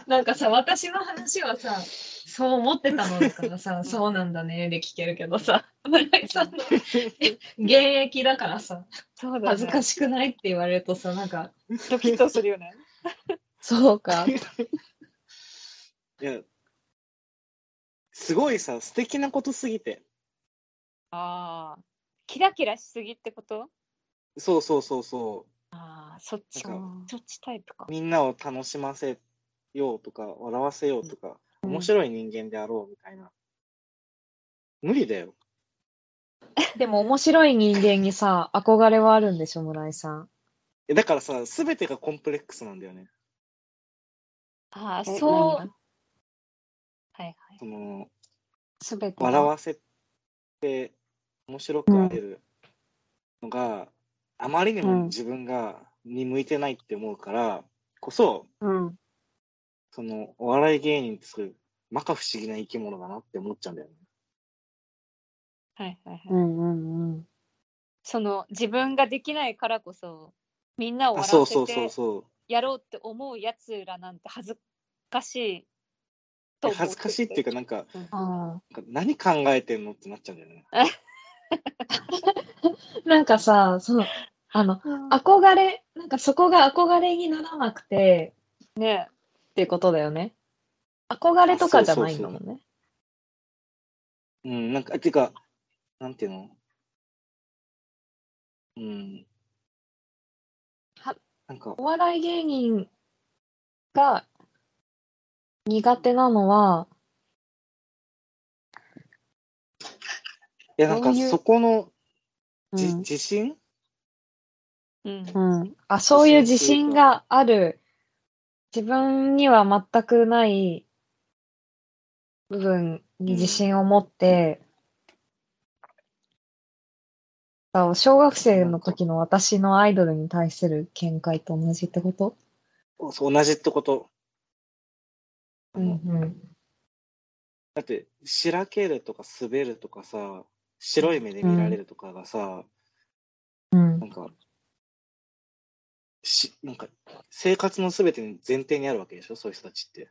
[SPEAKER 1] なんかさ、私の話はさ、そう思ってたのだからさ、そうなんだねで聞けるけどさ、村井さんの 現役だからさ、
[SPEAKER 3] そうだね。
[SPEAKER 1] 恥ずかしくないって言われるとさ、なんか、
[SPEAKER 3] ドキッとするよね。
[SPEAKER 1] そうか。
[SPEAKER 2] いや、すごいさ、素敵なことすぎて。
[SPEAKER 3] ああ。キラキラしすぎってこと？
[SPEAKER 2] そうそうそうそ
[SPEAKER 3] ああ、そっちか
[SPEAKER 2] なん。
[SPEAKER 3] そっちタイプか
[SPEAKER 2] う。。みんなを楽しませようとか、笑わせようとか、
[SPEAKER 1] うん
[SPEAKER 2] 面白い人間であろうみたいな。無理だよ。
[SPEAKER 1] でも面白い人間にさ、憧れはあるんでしょ、村井さん。
[SPEAKER 2] えだからさ、すべてがコンプレックスなんだよね。
[SPEAKER 3] ああ、
[SPEAKER 1] え
[SPEAKER 3] そう。
[SPEAKER 1] 何
[SPEAKER 3] はいはい。
[SPEAKER 2] その、
[SPEAKER 1] すべて。
[SPEAKER 2] 笑わせて面白くあれるのが、あまりにも自分が、に向いてないって思うからこそ、
[SPEAKER 1] うん。
[SPEAKER 2] その、お笑い芸人ってすごい、摩訶不思議な生き物だなって思っちゃうんだよね。
[SPEAKER 3] はいはいはい。
[SPEAKER 1] うんうんうん。
[SPEAKER 3] その自分ができないからこそみんなを
[SPEAKER 2] あ、
[SPEAKER 3] 笑わせ
[SPEAKER 2] そうそうそう
[SPEAKER 3] て
[SPEAKER 2] そう。
[SPEAKER 3] やろうって思うやつらなんて恥ずかしいと
[SPEAKER 2] 恥ずかしいっていうか、なんか、
[SPEAKER 1] あ
[SPEAKER 2] なんか何考えてんのってなっちゃうんだよね。
[SPEAKER 1] あ。なんかさ、その、あの、
[SPEAKER 3] あ
[SPEAKER 1] 憧れ、なんかそこが憧れにならなくて、
[SPEAKER 3] ね
[SPEAKER 1] っていうことだよね。憧れとかじゃないんだもんね。
[SPEAKER 2] うん、なんか、ていうか、なんていうの？うん。
[SPEAKER 1] は
[SPEAKER 2] なんか、
[SPEAKER 1] お笑い芸人が苦手なのは、
[SPEAKER 2] いや、なんかそこのじ、
[SPEAKER 1] うん。
[SPEAKER 2] 自信？
[SPEAKER 3] うん。
[SPEAKER 1] うん。あ、そういう自信がある、自分には全くない部分に自信を持って、あ小学生の時の私のアイドルに対する見解と同じってこと？
[SPEAKER 2] そう同じってこと。あの
[SPEAKER 1] ん。
[SPEAKER 2] だって、しらけるとか滑るとかさ、白い目で見られるとかがさ、
[SPEAKER 1] うん
[SPEAKER 2] な。んか、し、なんか、生活のすべてに前提にあるわけでしょ？そういう人たちって。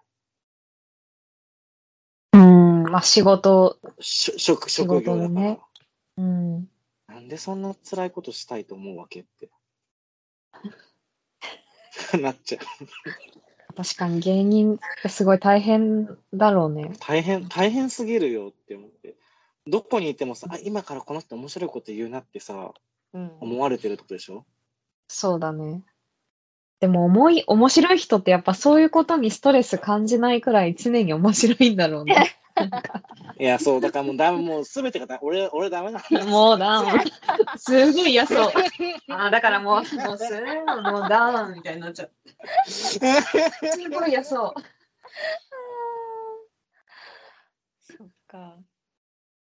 [SPEAKER 1] うん。まあ仕事、
[SPEAKER 2] しょ職、
[SPEAKER 1] 仕
[SPEAKER 2] 職業だから。
[SPEAKER 1] ねうん。
[SPEAKER 2] なんでそんな辛いことしたいと思うわけって。なっちゃう。
[SPEAKER 1] 確かに芸人ってすごい大変だろうね。
[SPEAKER 2] 大変、大変すぎるよって思って。どこにいてもさ、あ、今からこの人面白いこと言うなってさ、
[SPEAKER 3] うん。
[SPEAKER 2] 思われてるってことでしょ？
[SPEAKER 1] そうだね。でも、重い、面白い人ってやっぱそういうことにストレス感じないくらい常に面白いんだろうね。
[SPEAKER 2] いや、そう、だからもうダメ、もうすべてがだ、俺、俺ダメなんだよ。
[SPEAKER 1] もうだ、も うすごい嫌そう。あーだからもう、もうするのもうだーみたいになっちゃう。すごい嫌そう。
[SPEAKER 3] そっか。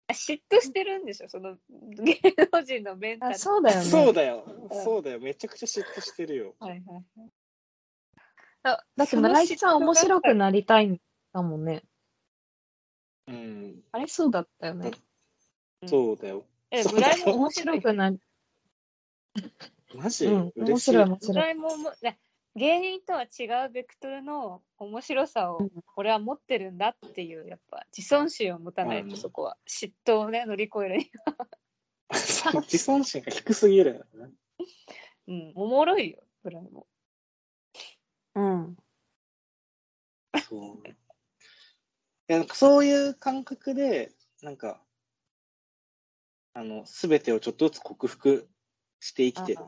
[SPEAKER 3] あ嫉妬してるんでしょ？その芸能人のメンタル。
[SPEAKER 1] あそうだよね。
[SPEAKER 2] そうだよ。そうだよ。めちゃくちゃ嫉妬してるよ。
[SPEAKER 3] はいはいはい。
[SPEAKER 1] だだって村井さん面白くなりたいんだもんね。
[SPEAKER 2] うん。
[SPEAKER 1] あれそうだったよね。
[SPEAKER 2] そうだよ。
[SPEAKER 3] え、
[SPEAKER 2] そう
[SPEAKER 3] 村井も
[SPEAKER 1] 面白くなり、
[SPEAKER 2] マジ、
[SPEAKER 1] うん、
[SPEAKER 2] 嬉しい。
[SPEAKER 1] 面白い面白い。
[SPEAKER 3] ももね芸人とは違うベクトルの面白さを俺は持ってるんだっていうやっぱ自尊心を持たない
[SPEAKER 2] うん
[SPEAKER 3] とそこは嫉妬をね乗り越えるには
[SPEAKER 2] 自尊心が低すぎるよね。
[SPEAKER 3] うんおもろいよ村井も
[SPEAKER 1] うん。
[SPEAKER 2] そう。いや、なんかそういう感覚で、なんか、あの、すべてをちょっとずつ克服して生きてる。
[SPEAKER 3] あ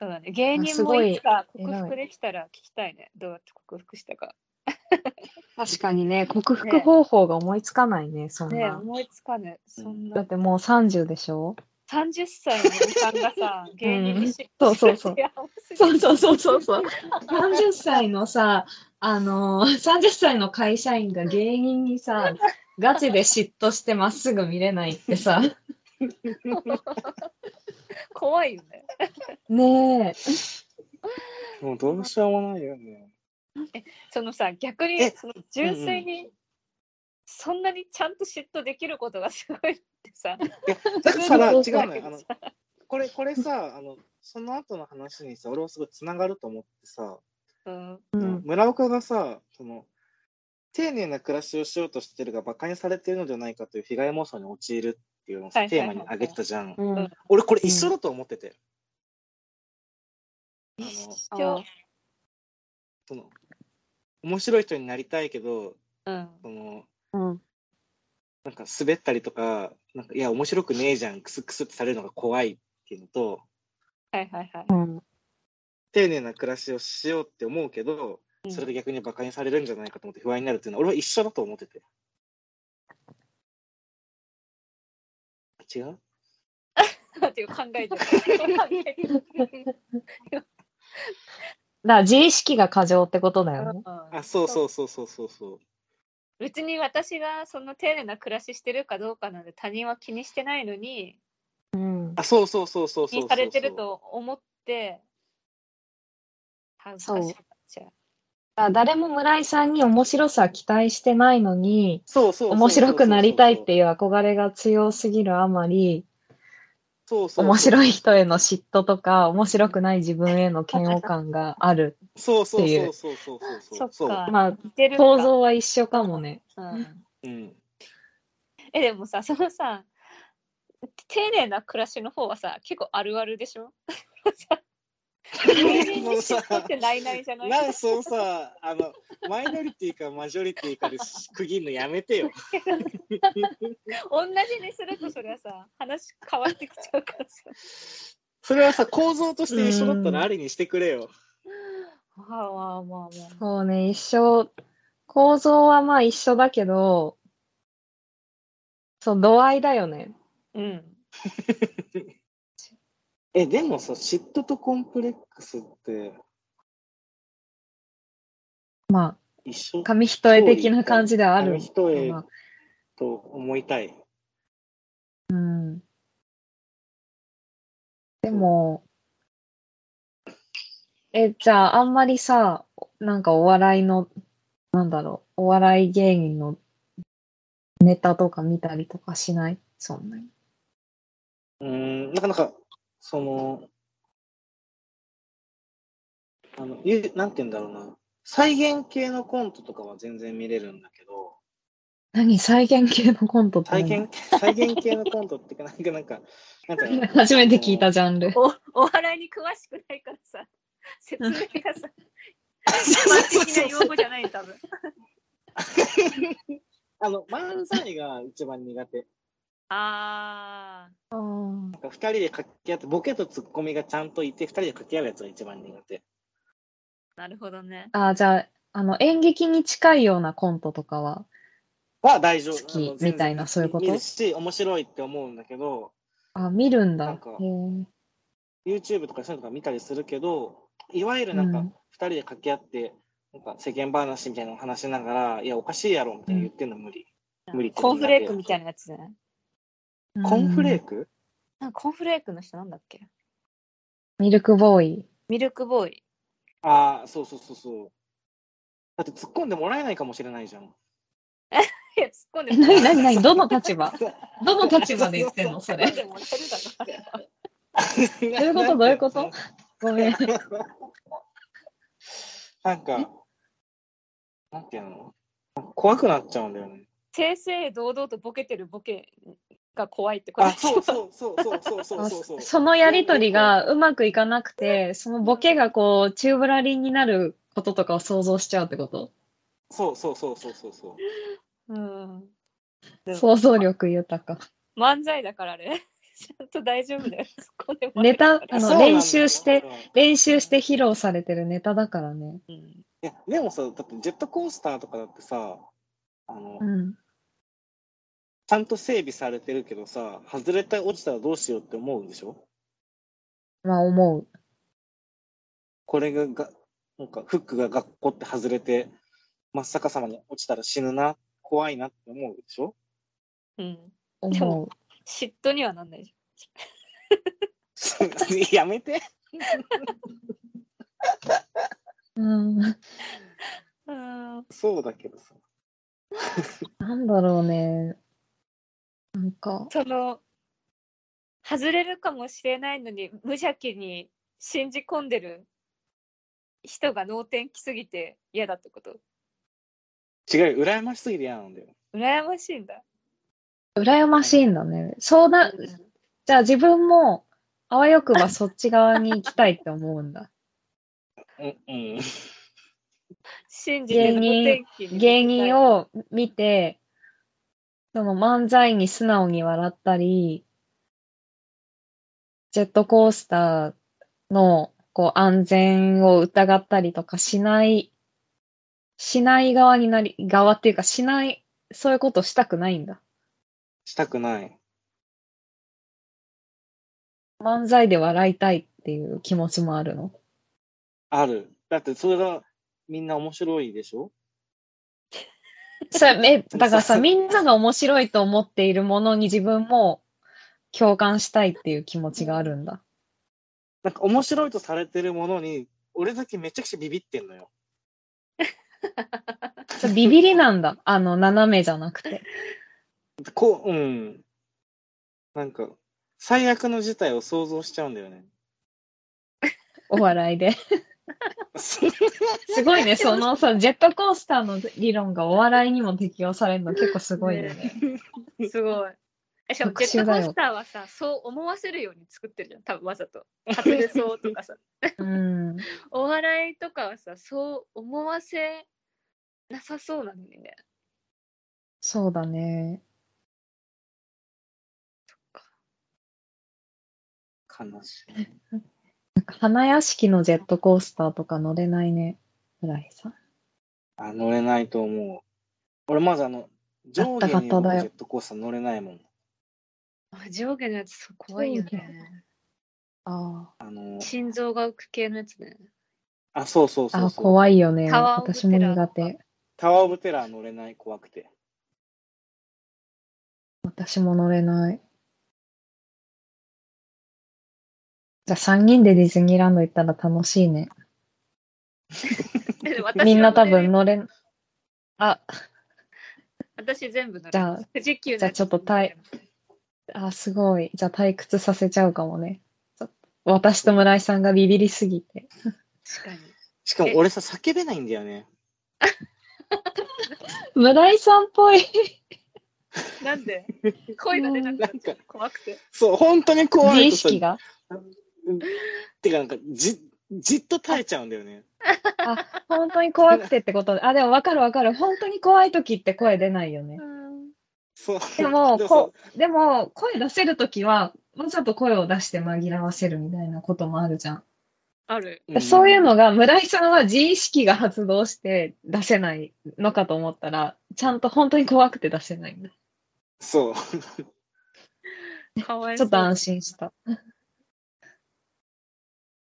[SPEAKER 3] そうだね。芸人
[SPEAKER 1] すごい
[SPEAKER 3] もいつか克服できたら聞きたいね。どうやって克服したか。
[SPEAKER 1] 確かにね、克服方法が思いつかないね、そん
[SPEAKER 3] ね
[SPEAKER 1] な。
[SPEAKER 3] 思いつかぬ。そんな。
[SPEAKER 1] だってもう30でしょ
[SPEAKER 3] ？30歳のおじさんがさ芸人に嫉
[SPEAKER 1] そう
[SPEAKER 3] 妬
[SPEAKER 1] そうそう。
[SPEAKER 3] いや多すぎる
[SPEAKER 1] そうそうそうそうそう。30歳のさ、あのー、30歳の会社員が芸人にさ、ガチで嫉妬してまっすぐ見れないってさ、
[SPEAKER 3] 怖いよね
[SPEAKER 1] ねえ。
[SPEAKER 2] もうどうしようもないよね。
[SPEAKER 3] そのさ逆に
[SPEAKER 2] え
[SPEAKER 3] その純粋にそんなにちゃんと嫉妬できることがすごいってさ
[SPEAKER 2] いや、だから違うのよ。あの、これ、これさ、あの、その後の話にさ、俺はすごい繋がると思ってさ、
[SPEAKER 3] うん
[SPEAKER 1] うん。
[SPEAKER 2] 村岡がさ、その、丁寧な暮らしをしようとしてるが馬鹿にされているのではないかという被害妄想に陥るっていうのをテーマに挙げてたじゃん。
[SPEAKER 1] うん。
[SPEAKER 2] 俺これ一緒だと思ってて。あの、
[SPEAKER 3] 一緒
[SPEAKER 2] その、面白い人になりたいけど、
[SPEAKER 3] うん
[SPEAKER 2] その、
[SPEAKER 1] うん。
[SPEAKER 2] なんか滑ったりとか、なんかいや、面白くねえじゃん、クスクスってされるのが怖いっていうのと、
[SPEAKER 3] はいはいはい
[SPEAKER 1] うん。
[SPEAKER 2] 丁寧な暮らしをしようって思うけど、
[SPEAKER 3] うん
[SPEAKER 2] それで逆に馬鹿にされるんじゃないかと思って不安になるっていうのは、俺は一緒だと思ってて。違う？
[SPEAKER 3] っていう考えてる考えてる
[SPEAKER 1] だから自意識が過剰ってことだよね。
[SPEAKER 2] あ、そうそうそうそうそうそう。
[SPEAKER 3] 別に私がその丁寧な暮らししてるかどうかなんて他人は気にしてないのに
[SPEAKER 1] うん。
[SPEAKER 2] あ、そうそうそうそう
[SPEAKER 3] 気
[SPEAKER 2] そうそう。
[SPEAKER 3] にされてると思って恥ずかしくなっちゃう。
[SPEAKER 1] 誰も村井さんに面白さ期待してないのに、
[SPEAKER 2] そうそう
[SPEAKER 1] 面白くなりたいっていう憧れが強すぎるあまり、
[SPEAKER 2] そうそう
[SPEAKER 1] 面白い人への嫉妬とか、面白くない自分への嫌悪感がある。
[SPEAKER 2] そうそう
[SPEAKER 1] っていう
[SPEAKER 2] そうそうそうそう
[SPEAKER 3] そ
[SPEAKER 2] う。
[SPEAKER 3] か。
[SPEAKER 1] まあ、構造は一緒かもね。
[SPEAKER 3] うん
[SPEAKER 2] うん。
[SPEAKER 3] え、でもさ、そのさ、丁寧な暮らしの方はさ、結構あるあるでしょ？さ芸人に嫉妬ってな
[SPEAKER 2] そうさ、あの、マイノリティかマジョリティかで区切るのやめてよ。
[SPEAKER 3] 同じにするとそれはさ、話変わってきちゃうからさ。
[SPEAKER 2] それはさ、構造として一緒だったらありにしてくれよ。
[SPEAKER 3] まあまあまあまあ。
[SPEAKER 1] そうね、一緒。構造はまあ一緒だけど、そう、度合いだよね。
[SPEAKER 3] うん。
[SPEAKER 2] え、でもさ、嫉妬とコンプレックスって
[SPEAKER 1] ま
[SPEAKER 2] 一緒？
[SPEAKER 1] あ、紙一重的な感じではある
[SPEAKER 2] 紙一重
[SPEAKER 1] まあ
[SPEAKER 2] と思いたい。
[SPEAKER 1] うん。でも、え、じゃあ、あんまりさ、なんかお笑いの、なんだろう、お笑い芸人のネタとか見たりとかしない？そんなに。
[SPEAKER 2] うーん、なかなか、その、あの、ゆなんて言うんだろうな。再現系のコントとかは全然見れるんだけど、
[SPEAKER 1] 何？再現系のコントって
[SPEAKER 2] 再
[SPEAKER 1] 何
[SPEAKER 2] 現、再現系のコントってか、なんか、なんか、なんか
[SPEAKER 1] 初めて聞いたジャンル。
[SPEAKER 3] おお笑いに詳しくないからさ、説明がさ、一般的な用語じゃない多分。
[SPEAKER 2] あの、漫才が一番苦手。
[SPEAKER 3] あ
[SPEAKER 1] うん
[SPEAKER 2] なんかか二人で掛け合って、ボケとツッコミがちゃんといて、二人で掛け合うやつが一番苦手。
[SPEAKER 3] なるほどね。
[SPEAKER 1] あ、じゃあ、あの、演劇に近いようなコントとかは、
[SPEAKER 2] は大丈夫。
[SPEAKER 1] 好きみたいなそういうこと？
[SPEAKER 2] 見るし、面白いって思うんだけど、
[SPEAKER 1] あ、見るんだ。
[SPEAKER 2] なんか YouTube とかそういうのとか見たりするけど、いわゆるなんか
[SPEAKER 1] うん
[SPEAKER 2] 二人で掛け合って、なんか世間話みたいなの話しながら、いや、おかしいやろみたいな言ってんの無理。無理って
[SPEAKER 3] コーンフレークみたいなやつじゃない？
[SPEAKER 2] コーンフレー
[SPEAKER 1] ク
[SPEAKER 2] ク？
[SPEAKER 3] なんかコーンフレークの人なんだっけ？
[SPEAKER 1] ミルクボーイ。
[SPEAKER 3] ミルクボーイ。
[SPEAKER 2] ああ、そうそうそうそう。だって突っ込んでもらえないかもしれないじゃん。
[SPEAKER 3] いや、突っ込んで
[SPEAKER 1] え、なになになに どの立場？どの立場で言ってんの？それ。
[SPEAKER 3] 突っ込んでもらえるだろ
[SPEAKER 2] どう
[SPEAKER 1] いうこと？どういうこと？ごめん。
[SPEAKER 2] なんか、なんていうの？怖くなっちゃうんだよね。
[SPEAKER 3] 正々堂々とボケてるボケが怖いってこと
[SPEAKER 2] あ、
[SPEAKER 3] でしょ
[SPEAKER 2] そうそうそうそうそう
[SPEAKER 1] あ
[SPEAKER 2] そうそう。
[SPEAKER 1] そのやりとりがうまくいかなくて、そのボケがこう、宙ぶらりんになることとかを想像しちゃうってこと
[SPEAKER 2] そうそうそうそうそうそう。
[SPEAKER 3] うん。
[SPEAKER 1] 想像力豊か。
[SPEAKER 3] 漫才だからね。ちゃんと大丈夫だよ。
[SPEAKER 1] ネタ、あの、練習して、練習して披露されてるネタだからね。
[SPEAKER 3] うん
[SPEAKER 2] や、でもさ、だってジェットコースターとかだってさ、あの、
[SPEAKER 1] うん。
[SPEAKER 2] ちゃんと整備されてるけどさ、外れて落ちたらどうしようって思うでしょ？
[SPEAKER 1] まあ思う。
[SPEAKER 2] これがが、なんかフックが学校って外れて、真っ逆さまに落ちたら死ぬな、怖いなって思うでしょ？
[SPEAKER 3] うん。で
[SPEAKER 1] 思
[SPEAKER 3] も嫉妬にはなんないじ
[SPEAKER 2] やめて。
[SPEAKER 1] うん。
[SPEAKER 2] そうだけどさ。
[SPEAKER 1] なんだろうね。なんか、
[SPEAKER 3] その、外れるかもしれないのに、無邪気に信じ込んでる人が脳天気すぎて嫌だってこと？
[SPEAKER 2] 違うよ、羨ましすぎて嫌なんだよ。
[SPEAKER 3] 羨ましいんだ。
[SPEAKER 1] 羨ましいんだね。そうだ、じゃあ自分も、あわよくばそっち側に行きたいって思うんだ。
[SPEAKER 2] うん、うん。
[SPEAKER 3] 信じて脳天気に
[SPEAKER 1] 芸人を見て、その漫才に素直に笑ったり、ジェットコースターのこう安全を疑ったりとかしない、しない側になり、側っていうかしない、そういうことしたくないんだ。
[SPEAKER 2] したくない。
[SPEAKER 1] 漫才で笑いたいっていう気持ちもあるの？
[SPEAKER 2] ある。だってそれがみんな面白いでしょ？
[SPEAKER 1] それめ、だからさ、みんなが面白いと思っているものに自分も共感したいっていう気持ちがあるんだ。
[SPEAKER 2] なんか面白いとされてるものに、俺だけめちゃくちゃビビってんのよ。
[SPEAKER 1] ビビりなんだ。あの、斜めじゃなくて。
[SPEAKER 2] こう、うん。なんか、最悪の事態を想像しちゃうんだよね。
[SPEAKER 1] お笑いで。すごいね、そのさ、ジェットコースターの理論がお笑いにも適用されるの結構すごいよね。
[SPEAKER 3] すごい。えしかも
[SPEAKER 1] 特
[SPEAKER 3] ジェットコースターはさ、そう思わせるように作ってるじゃん、多分わざと。外れそうとかさ。
[SPEAKER 1] うん。
[SPEAKER 3] お笑いとかはさ、そう思わせなさそうなのにね。
[SPEAKER 1] そうだね。
[SPEAKER 2] 悲しい。
[SPEAKER 1] なんか花屋敷のジェットコースターとか乗れないね、村井さん。
[SPEAKER 2] あ、乗れないと思う。俺まずあの、上下に
[SPEAKER 1] ガタガタだよ
[SPEAKER 2] ジェットコースター乗れないもん。
[SPEAKER 3] あ上下のやつそう怖いよね。
[SPEAKER 1] あ
[SPEAKER 2] あの、
[SPEAKER 3] 心臓が浮く系のやつね。
[SPEAKER 2] あ、そうそう
[SPEAKER 1] あ。あ、
[SPEAKER 2] そうそう。
[SPEAKER 1] 怖いよね。私も苦手。
[SPEAKER 2] タワーオブテラー乗れない、怖くて。
[SPEAKER 1] 私も乗れない。じゃあ3人でディズニーランド行ったら楽しいね。みんな多分乗れん、あ、
[SPEAKER 3] 私全部乗る。
[SPEAKER 1] じゃあ
[SPEAKER 3] 富士急の
[SPEAKER 1] じゃあちょっとたいあ、すごい。じゃあ退屈させちゃうかもね。私と村井さんがビビりすぎて。
[SPEAKER 3] 確かに。
[SPEAKER 2] しかも俺さ、叫べないんだよね。
[SPEAKER 1] 村井さんっぽい。
[SPEAKER 3] なんで？声が出なくなっちゃう怖くて。
[SPEAKER 2] そう、本当に怖
[SPEAKER 1] 自
[SPEAKER 2] い
[SPEAKER 1] 意識が？
[SPEAKER 2] てかなんか、じ、じっと耐えちゃうんだよね。
[SPEAKER 1] あ、本当に怖くてってことで。あ、でもわかるわかる。本当に怖い時って声出ないよね。
[SPEAKER 2] そう。
[SPEAKER 1] でも、
[SPEAKER 2] でも
[SPEAKER 1] こでも、声出せる時は、わざと声を出して紛らわせるみたいなこともあるじゃん。
[SPEAKER 3] ある。
[SPEAKER 2] ん
[SPEAKER 1] そういうのが、村井さんは自意識が発動して出せないのかと思ったら、ちゃんと本当に怖くて出せないんだ。
[SPEAKER 2] そう。
[SPEAKER 3] かわいそう。
[SPEAKER 1] ちょっと安心した。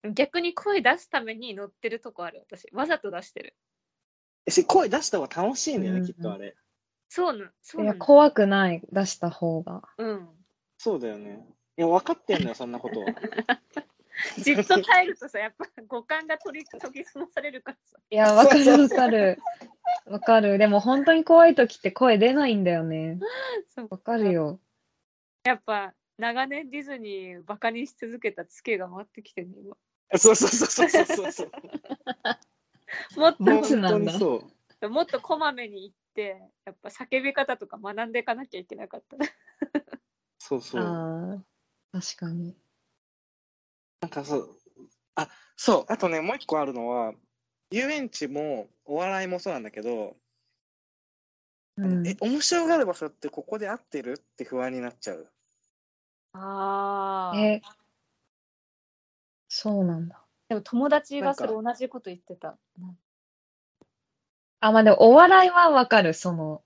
[SPEAKER 3] 逆に声出すために乗ってるとこある、私。わざと出してる。
[SPEAKER 2] し声出した方が楽しいんだよね、
[SPEAKER 1] うん
[SPEAKER 2] きっとあれ。
[SPEAKER 3] そうな、そう
[SPEAKER 1] いや、
[SPEAKER 3] なの。
[SPEAKER 1] 怖くない、出した方が。
[SPEAKER 3] うん。
[SPEAKER 2] そうだよね。いや、分かってんのよ、そんなことは。
[SPEAKER 3] じっと耐えるとさ、やっぱ五感が取り研ぎ澄まされるからさ。
[SPEAKER 1] いや、わかるわかる。わかる。でも本当に怖い時って声出ないんだよね。
[SPEAKER 3] そう
[SPEAKER 1] わかるよ。
[SPEAKER 3] やっぱ長年ディズニーバカにし続けたツケが回ってきてるね、今。
[SPEAKER 2] そうそうそうそうそうそう。
[SPEAKER 3] もっと
[SPEAKER 2] 本当にそう。
[SPEAKER 3] もっとこまめに言って、やっぱ叫び方とか学んでいかなきゃいけなかった。
[SPEAKER 2] そうそう。
[SPEAKER 1] ああ、確かに。
[SPEAKER 2] なんかそう。あ、そう。あとね、もう一個あるのは、遊園地もお笑いもそうなんだけど、
[SPEAKER 1] うん、
[SPEAKER 2] え、面白がる場所ってここで合ってる？って不安になっちゃう。
[SPEAKER 3] ああ。
[SPEAKER 1] え、そうなんだ。
[SPEAKER 3] でも友達がそれ
[SPEAKER 2] な
[SPEAKER 3] 同じこと言ってた。
[SPEAKER 1] あ、まあでもお笑いはわかる、その、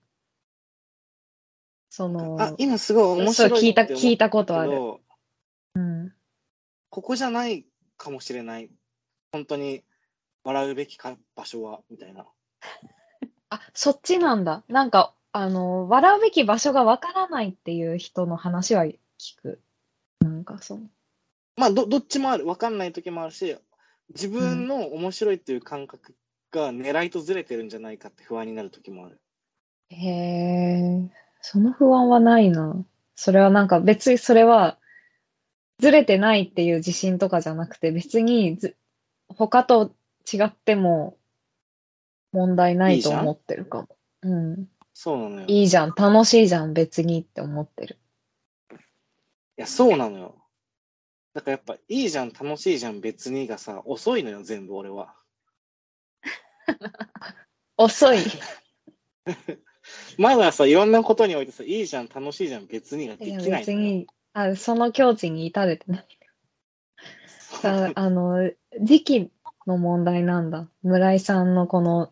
[SPEAKER 1] その、
[SPEAKER 2] あ、今すごい面白い
[SPEAKER 1] 聞いた、聞いたことある。うん。
[SPEAKER 2] ここじゃないかもしれない。本当に笑うべきか場所は、みたいな。
[SPEAKER 1] あ、そっちなんだ。なんか、あの、笑うべき場所がわからないっていう人の話は聞く。なんかそう。
[SPEAKER 2] まあ、どどっちもある。わかんない時もあるし、自分の面白いっていう感覚が狙いとずれてるんじゃないかって不安になる時もある。
[SPEAKER 1] へえ、その不安はないな。それはなんか別にそれはずれてないっていう自信とかじゃなくて別にず他と違っても問題ないと思ってるかも。うん。
[SPEAKER 2] そうなのよ。い
[SPEAKER 1] いいじゃん、楽しいじゃん、別にって思ってる。
[SPEAKER 2] や、そうなのよ。だからやっぱ、いいじゃん、楽しいじゃん、別にがさ、遅いのよ、全部俺は。
[SPEAKER 1] 遅い。
[SPEAKER 2] まださ、いろんなことにおいてさ、いいじゃん、楽しいじゃん、別にができないのよ。
[SPEAKER 1] 別に、あ、その境地に至れてない。さあの、時期の問題なんだ。村井さんのこの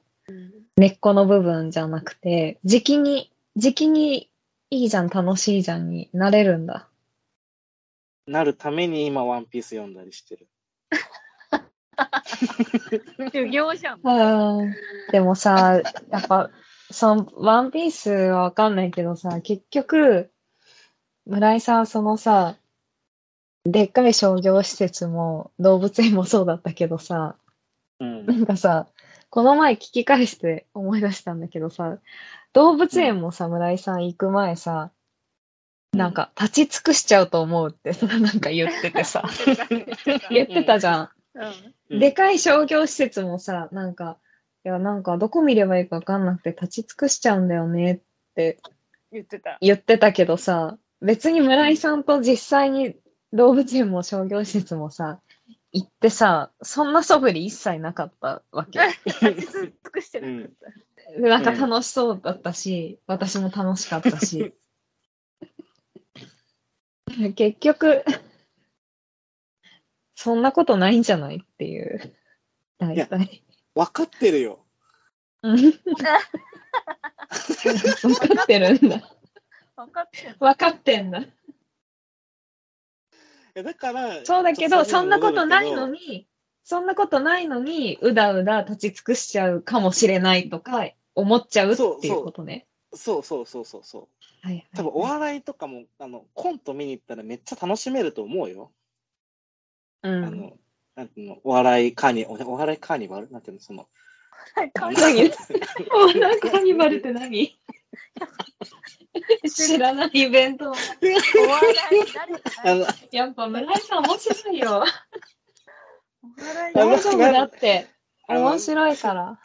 [SPEAKER 1] 根っこの部分じゃなくて、時期に、時期にいいじゃん、楽しいじゃんになれるんだ。
[SPEAKER 2] なるために今、ワンピース読んだりしてる。
[SPEAKER 3] 修行じゃん。
[SPEAKER 1] でもさ、やっぱ、その、ワンピースはわかんないけどさ、結局、村井さん、そのさ、でっかい商業施設も動物園もそうだったけどさ、
[SPEAKER 2] うん
[SPEAKER 1] な。んかさ、この前聞き返して思い出したんだけどさ、動物園もさ、村井さん行く前さ、なんか立ち尽くしちゃうと思うってさ、なんか言っててさ、言ってたじゃん。
[SPEAKER 3] うん。
[SPEAKER 2] うん
[SPEAKER 1] でかい商業施設もさ、なんか、いや、なんかどこ見ればいいかわかんなくて立ち尽くしちゃうんだよねって
[SPEAKER 3] 言ってた。
[SPEAKER 1] 言ってたけどさ、別に村井さんと実際に動物園も商業施設もさ、行ってさ、そんな素振り一切なかったわけ。
[SPEAKER 3] 立ち尽くしてなかった。
[SPEAKER 1] でなんか楽しそうだったし、私も楽しかったし。結局、そんなことないんじゃないっていう。大
[SPEAKER 2] や
[SPEAKER 1] 体。
[SPEAKER 2] 分かってるよ。
[SPEAKER 1] うん分かってるんだ。
[SPEAKER 3] 分かって
[SPEAKER 1] 分かってんだ。
[SPEAKER 2] だから、
[SPEAKER 1] そうだけど、そんなことないの
[SPEAKER 2] に。
[SPEAKER 1] に、そんなことないのに、うだうだ立ち尽くしちゃうかもしれないとか、思っちゃうっていうことね。
[SPEAKER 2] そうそうそうそうそう。
[SPEAKER 1] はいはい
[SPEAKER 2] 多分お笑いとかも、あの、コント見に行ったらめっちゃ楽しめると思うよ。
[SPEAKER 1] うん
[SPEAKER 2] あの、なんていうの、お笑いカーニ、おお笑いカーニバル？なんていうの、その、
[SPEAKER 3] 関
[SPEAKER 1] 何お笑いカーニバルって何？知らないイベント。
[SPEAKER 3] お笑い
[SPEAKER 1] やっぱ村井さん面白いよ。
[SPEAKER 3] お笑い
[SPEAKER 1] 大丈夫だって。面白いから。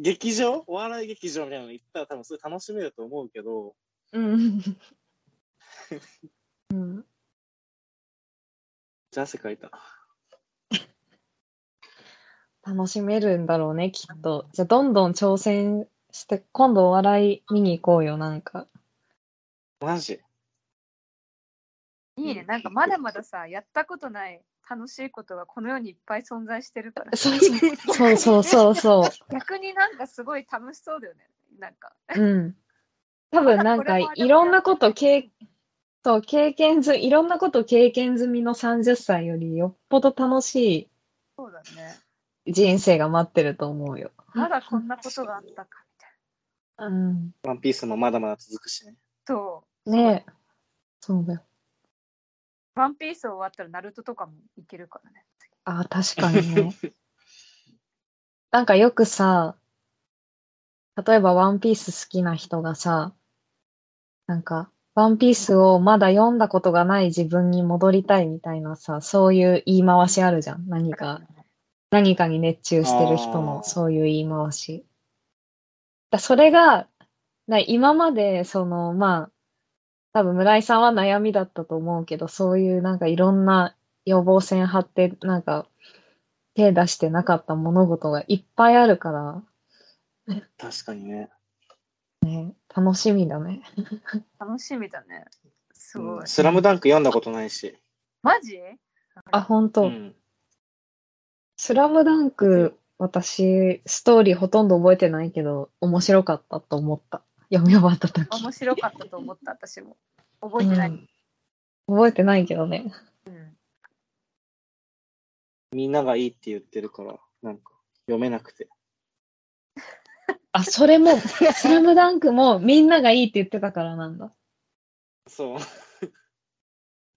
[SPEAKER 2] 劇場？お笑い劇場みたいなの行ったら多分それ楽しめると思うけど、
[SPEAKER 1] うん。うん。
[SPEAKER 2] じゃあ汗かいた。
[SPEAKER 1] 楽しめるんだろうね、きっと。じゃあ、どんどん挑戦して、今度お笑い見に行こうよ、なんか。
[SPEAKER 2] マジ？
[SPEAKER 3] いいね。なんかまだまださ、やったことない楽しいことがこの世にいっぱい存在してるから。
[SPEAKER 1] そうそうそうそうそう。
[SPEAKER 3] 逆になんかすごい楽しそうだよね。なんか。
[SPEAKER 1] うん。多分なんかいろんなこと経そう経験ずいろんなこと経験済みの30歳よりよっぽど楽し
[SPEAKER 3] そうだね。
[SPEAKER 1] い人生が待ってると思うよ。
[SPEAKER 3] まだこんなことがあったかみたいな。
[SPEAKER 1] うん。
[SPEAKER 2] ワンピースもまだまだ続くしね。
[SPEAKER 3] そう。
[SPEAKER 1] ねえ。そうだよ。
[SPEAKER 3] ワンピース終わったらナルトとかもいけるからね。
[SPEAKER 1] ああ、確かにね。なんかよくさ、例えばワンピース好きな人がさ、なんか、ワンピースをまだ読んだことがない自分に戻りたいみたいなさ、そういう言い回しあるじゃん。何か、何かに熱中してる人のそういう言い回し。だそれが、な今まで、その、まあ、多分村井さんは悩みだったと思うけど、そういうなんかいろんな予防線張って、なんか手出してなかった物事がいっぱいあるから、
[SPEAKER 2] 確かにね。
[SPEAKER 1] ね、楽しみだね。
[SPEAKER 3] 楽しみだね。すごい。
[SPEAKER 2] うんスラムダンク読んだことないし。
[SPEAKER 3] マジ？
[SPEAKER 1] あ、本当、
[SPEAKER 2] うん。
[SPEAKER 1] スラムダンク、私、ストーリーほとんど覚えてないけど、面白かったと思った。読み終わった時。
[SPEAKER 3] 面白かったと思った、私も。覚えてない。
[SPEAKER 1] うん覚えてないけどね。
[SPEAKER 3] うん
[SPEAKER 2] みんながいいって言ってるから、なんか読めなくて。
[SPEAKER 1] あ、それも、スラムダンクもみんながいいって言ってたからなんだ。
[SPEAKER 2] そう。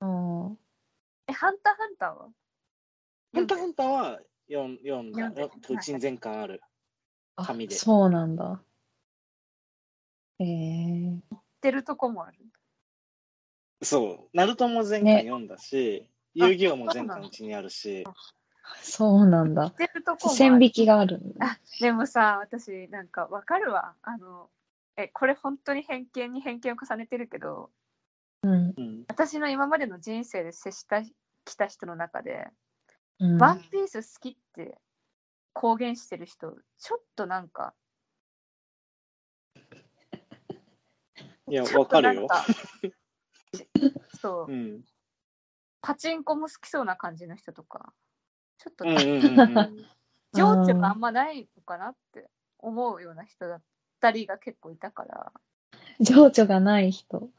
[SPEAKER 1] うん。
[SPEAKER 3] え、ハンターハンターは？
[SPEAKER 2] ハンターハンターは読ん読んだ。うちに全巻ある。
[SPEAKER 1] あ
[SPEAKER 2] 紙で
[SPEAKER 1] そうなんだ。え
[SPEAKER 3] ってるとこもある？
[SPEAKER 2] そう。ナルトも全巻
[SPEAKER 1] ね
[SPEAKER 2] 読んだし、遊戯王も全巻うちにあるし、
[SPEAKER 1] そうなんだ。
[SPEAKER 3] てるとこもある。
[SPEAKER 1] 線引きがあるんだ。
[SPEAKER 3] あでもさ、私、なんかわかるわ。あの、え、これ本当に偏見に偏見を重ねてるけど、
[SPEAKER 1] うん。
[SPEAKER 2] うん。
[SPEAKER 3] 私の今までの人生で接したきた人の中で、
[SPEAKER 1] うん、
[SPEAKER 3] ワンピース好きって公言してる人、ちょっとなんか、
[SPEAKER 2] いや、わかるよ。
[SPEAKER 3] そう
[SPEAKER 2] う、ん。
[SPEAKER 3] パチンコも好きそうな感じの人とか、ちょっと
[SPEAKER 2] うん
[SPEAKER 3] な
[SPEAKER 2] うんんうんうん。
[SPEAKER 3] 情緒があんまないのかなって思うような人だったりが結構いたから、
[SPEAKER 1] 情緒がない人。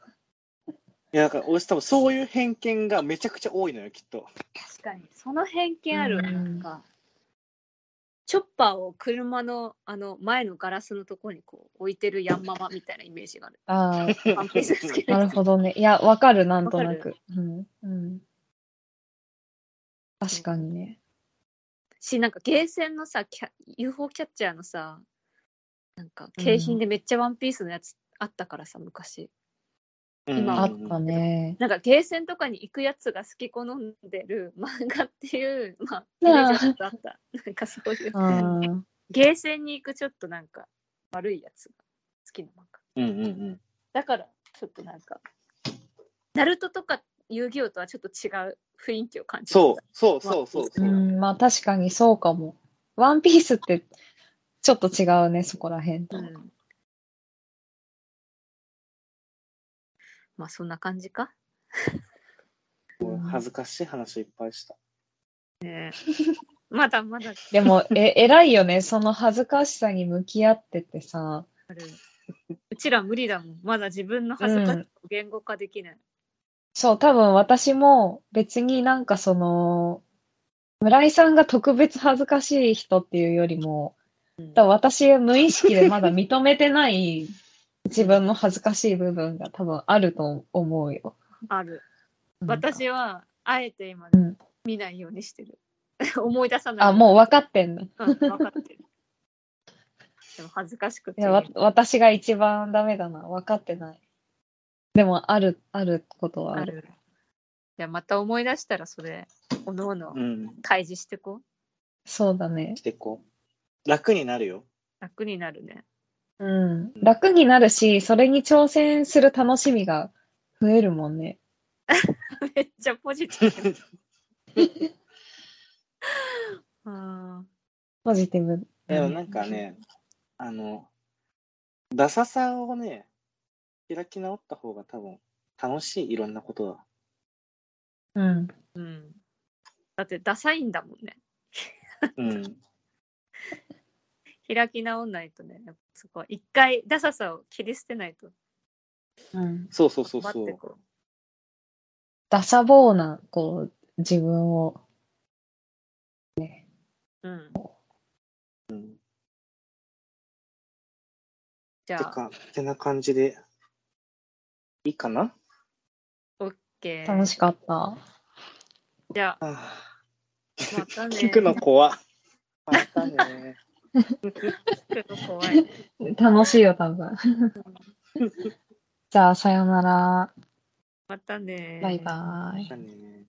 [SPEAKER 2] いや、だから俺多分そういう偏見がめちゃくちゃ多いのよ、きっと。
[SPEAKER 3] 確かに、その偏見あるわ、
[SPEAKER 1] うん
[SPEAKER 3] なんか。チョッパーを車のあの前のガラスのところにこう置いてるヤンママみたいなイメージがある。
[SPEAKER 1] あ
[SPEAKER 3] ワンピース好き
[SPEAKER 1] あ、なるほどね。いや、わかる、なんとなく。うん。うん。確かにね。
[SPEAKER 3] し、なんかゲーセンのさ、キャ UFO キャッチャーのさ、なんか景品でめっちゃワンピースのやつあったからさ、昔。今
[SPEAKER 1] あったね。
[SPEAKER 3] なんかゲーセンとかに行くやつが好き好んでる漫画っていう、まあ、イ
[SPEAKER 1] あ
[SPEAKER 3] っとあった。なんかそういう。ゲーセンに行くちょっとなんか悪いやつが好きな漫画。
[SPEAKER 2] うんうんうん。
[SPEAKER 3] だからちょっとなんか、ナルトとか遊戯王とはちょっと違う雰囲気を感じる。
[SPEAKER 2] そう、そうそうそうそうう。
[SPEAKER 1] ん、まあ確かにそうかも。ワンピースってちょっと違うね、そこら辺と。
[SPEAKER 3] うん。まあそんな感じか？
[SPEAKER 2] 恥ずかしい話いっぱいした。
[SPEAKER 3] ね まだまだ
[SPEAKER 1] でも、え、偉いよね。その恥ずかしさに向き合っててさ。
[SPEAKER 3] ある。うちら無理だもん。まだ自分の恥ずかしさを言語化できない。
[SPEAKER 1] そう、多分私も別になんかその、村井さんが特別恥ずかしい人っていうよりも、
[SPEAKER 3] うん
[SPEAKER 1] 多分私無意識でまだ認めてない自分の恥ずかしい部分が多分あると思うよ。
[SPEAKER 3] ある。私はあえて今
[SPEAKER 1] うん
[SPEAKER 3] 見ないようにしてる。思い出さない。
[SPEAKER 1] あ、もう分かってんの。い
[SPEAKER 3] うん、分かってる。でも恥ずかしくて。
[SPEAKER 1] や、わ私が一番ダメだな。分かってない。でも、ある、あることはある。
[SPEAKER 3] じゃあまた思い出したらそれ、おのおの
[SPEAKER 2] うん。
[SPEAKER 3] 開示してこう。
[SPEAKER 1] そうだね
[SPEAKER 2] し。てこう。楽になるよ。
[SPEAKER 3] 楽になるね。
[SPEAKER 1] うん。楽になるし、それに挑戦する楽しみが増えるもんね。
[SPEAKER 3] めっちゃポジティブ。うん
[SPEAKER 1] ポジティブ。
[SPEAKER 2] でもなんかね、あの、ダサさをね、開き直った方が多分楽しい、いろんなことが。
[SPEAKER 1] うん。
[SPEAKER 3] うん。だってダサいんだもんね。
[SPEAKER 2] うん。
[SPEAKER 3] 開き直んないとね、やっぱそこは一回ダサさを切り捨てないと。
[SPEAKER 1] うん。
[SPEAKER 2] そうそうそうそう。
[SPEAKER 3] 待ってこ
[SPEAKER 1] ダサボーな、こう、自分を。
[SPEAKER 3] う。うん。
[SPEAKER 2] うん。
[SPEAKER 3] じゃあ、
[SPEAKER 2] てか、てな感じで、いいかな？
[SPEAKER 3] オッケー。
[SPEAKER 1] 楽しかった。
[SPEAKER 3] じゃあ、
[SPEAKER 2] あ
[SPEAKER 3] またね。
[SPEAKER 2] 聞くの怖っまたね。
[SPEAKER 3] 怖い。
[SPEAKER 1] 楽しいよ、多分。じゃあ、さよなら。
[SPEAKER 3] またね。
[SPEAKER 1] バイバイ
[SPEAKER 2] ま。たね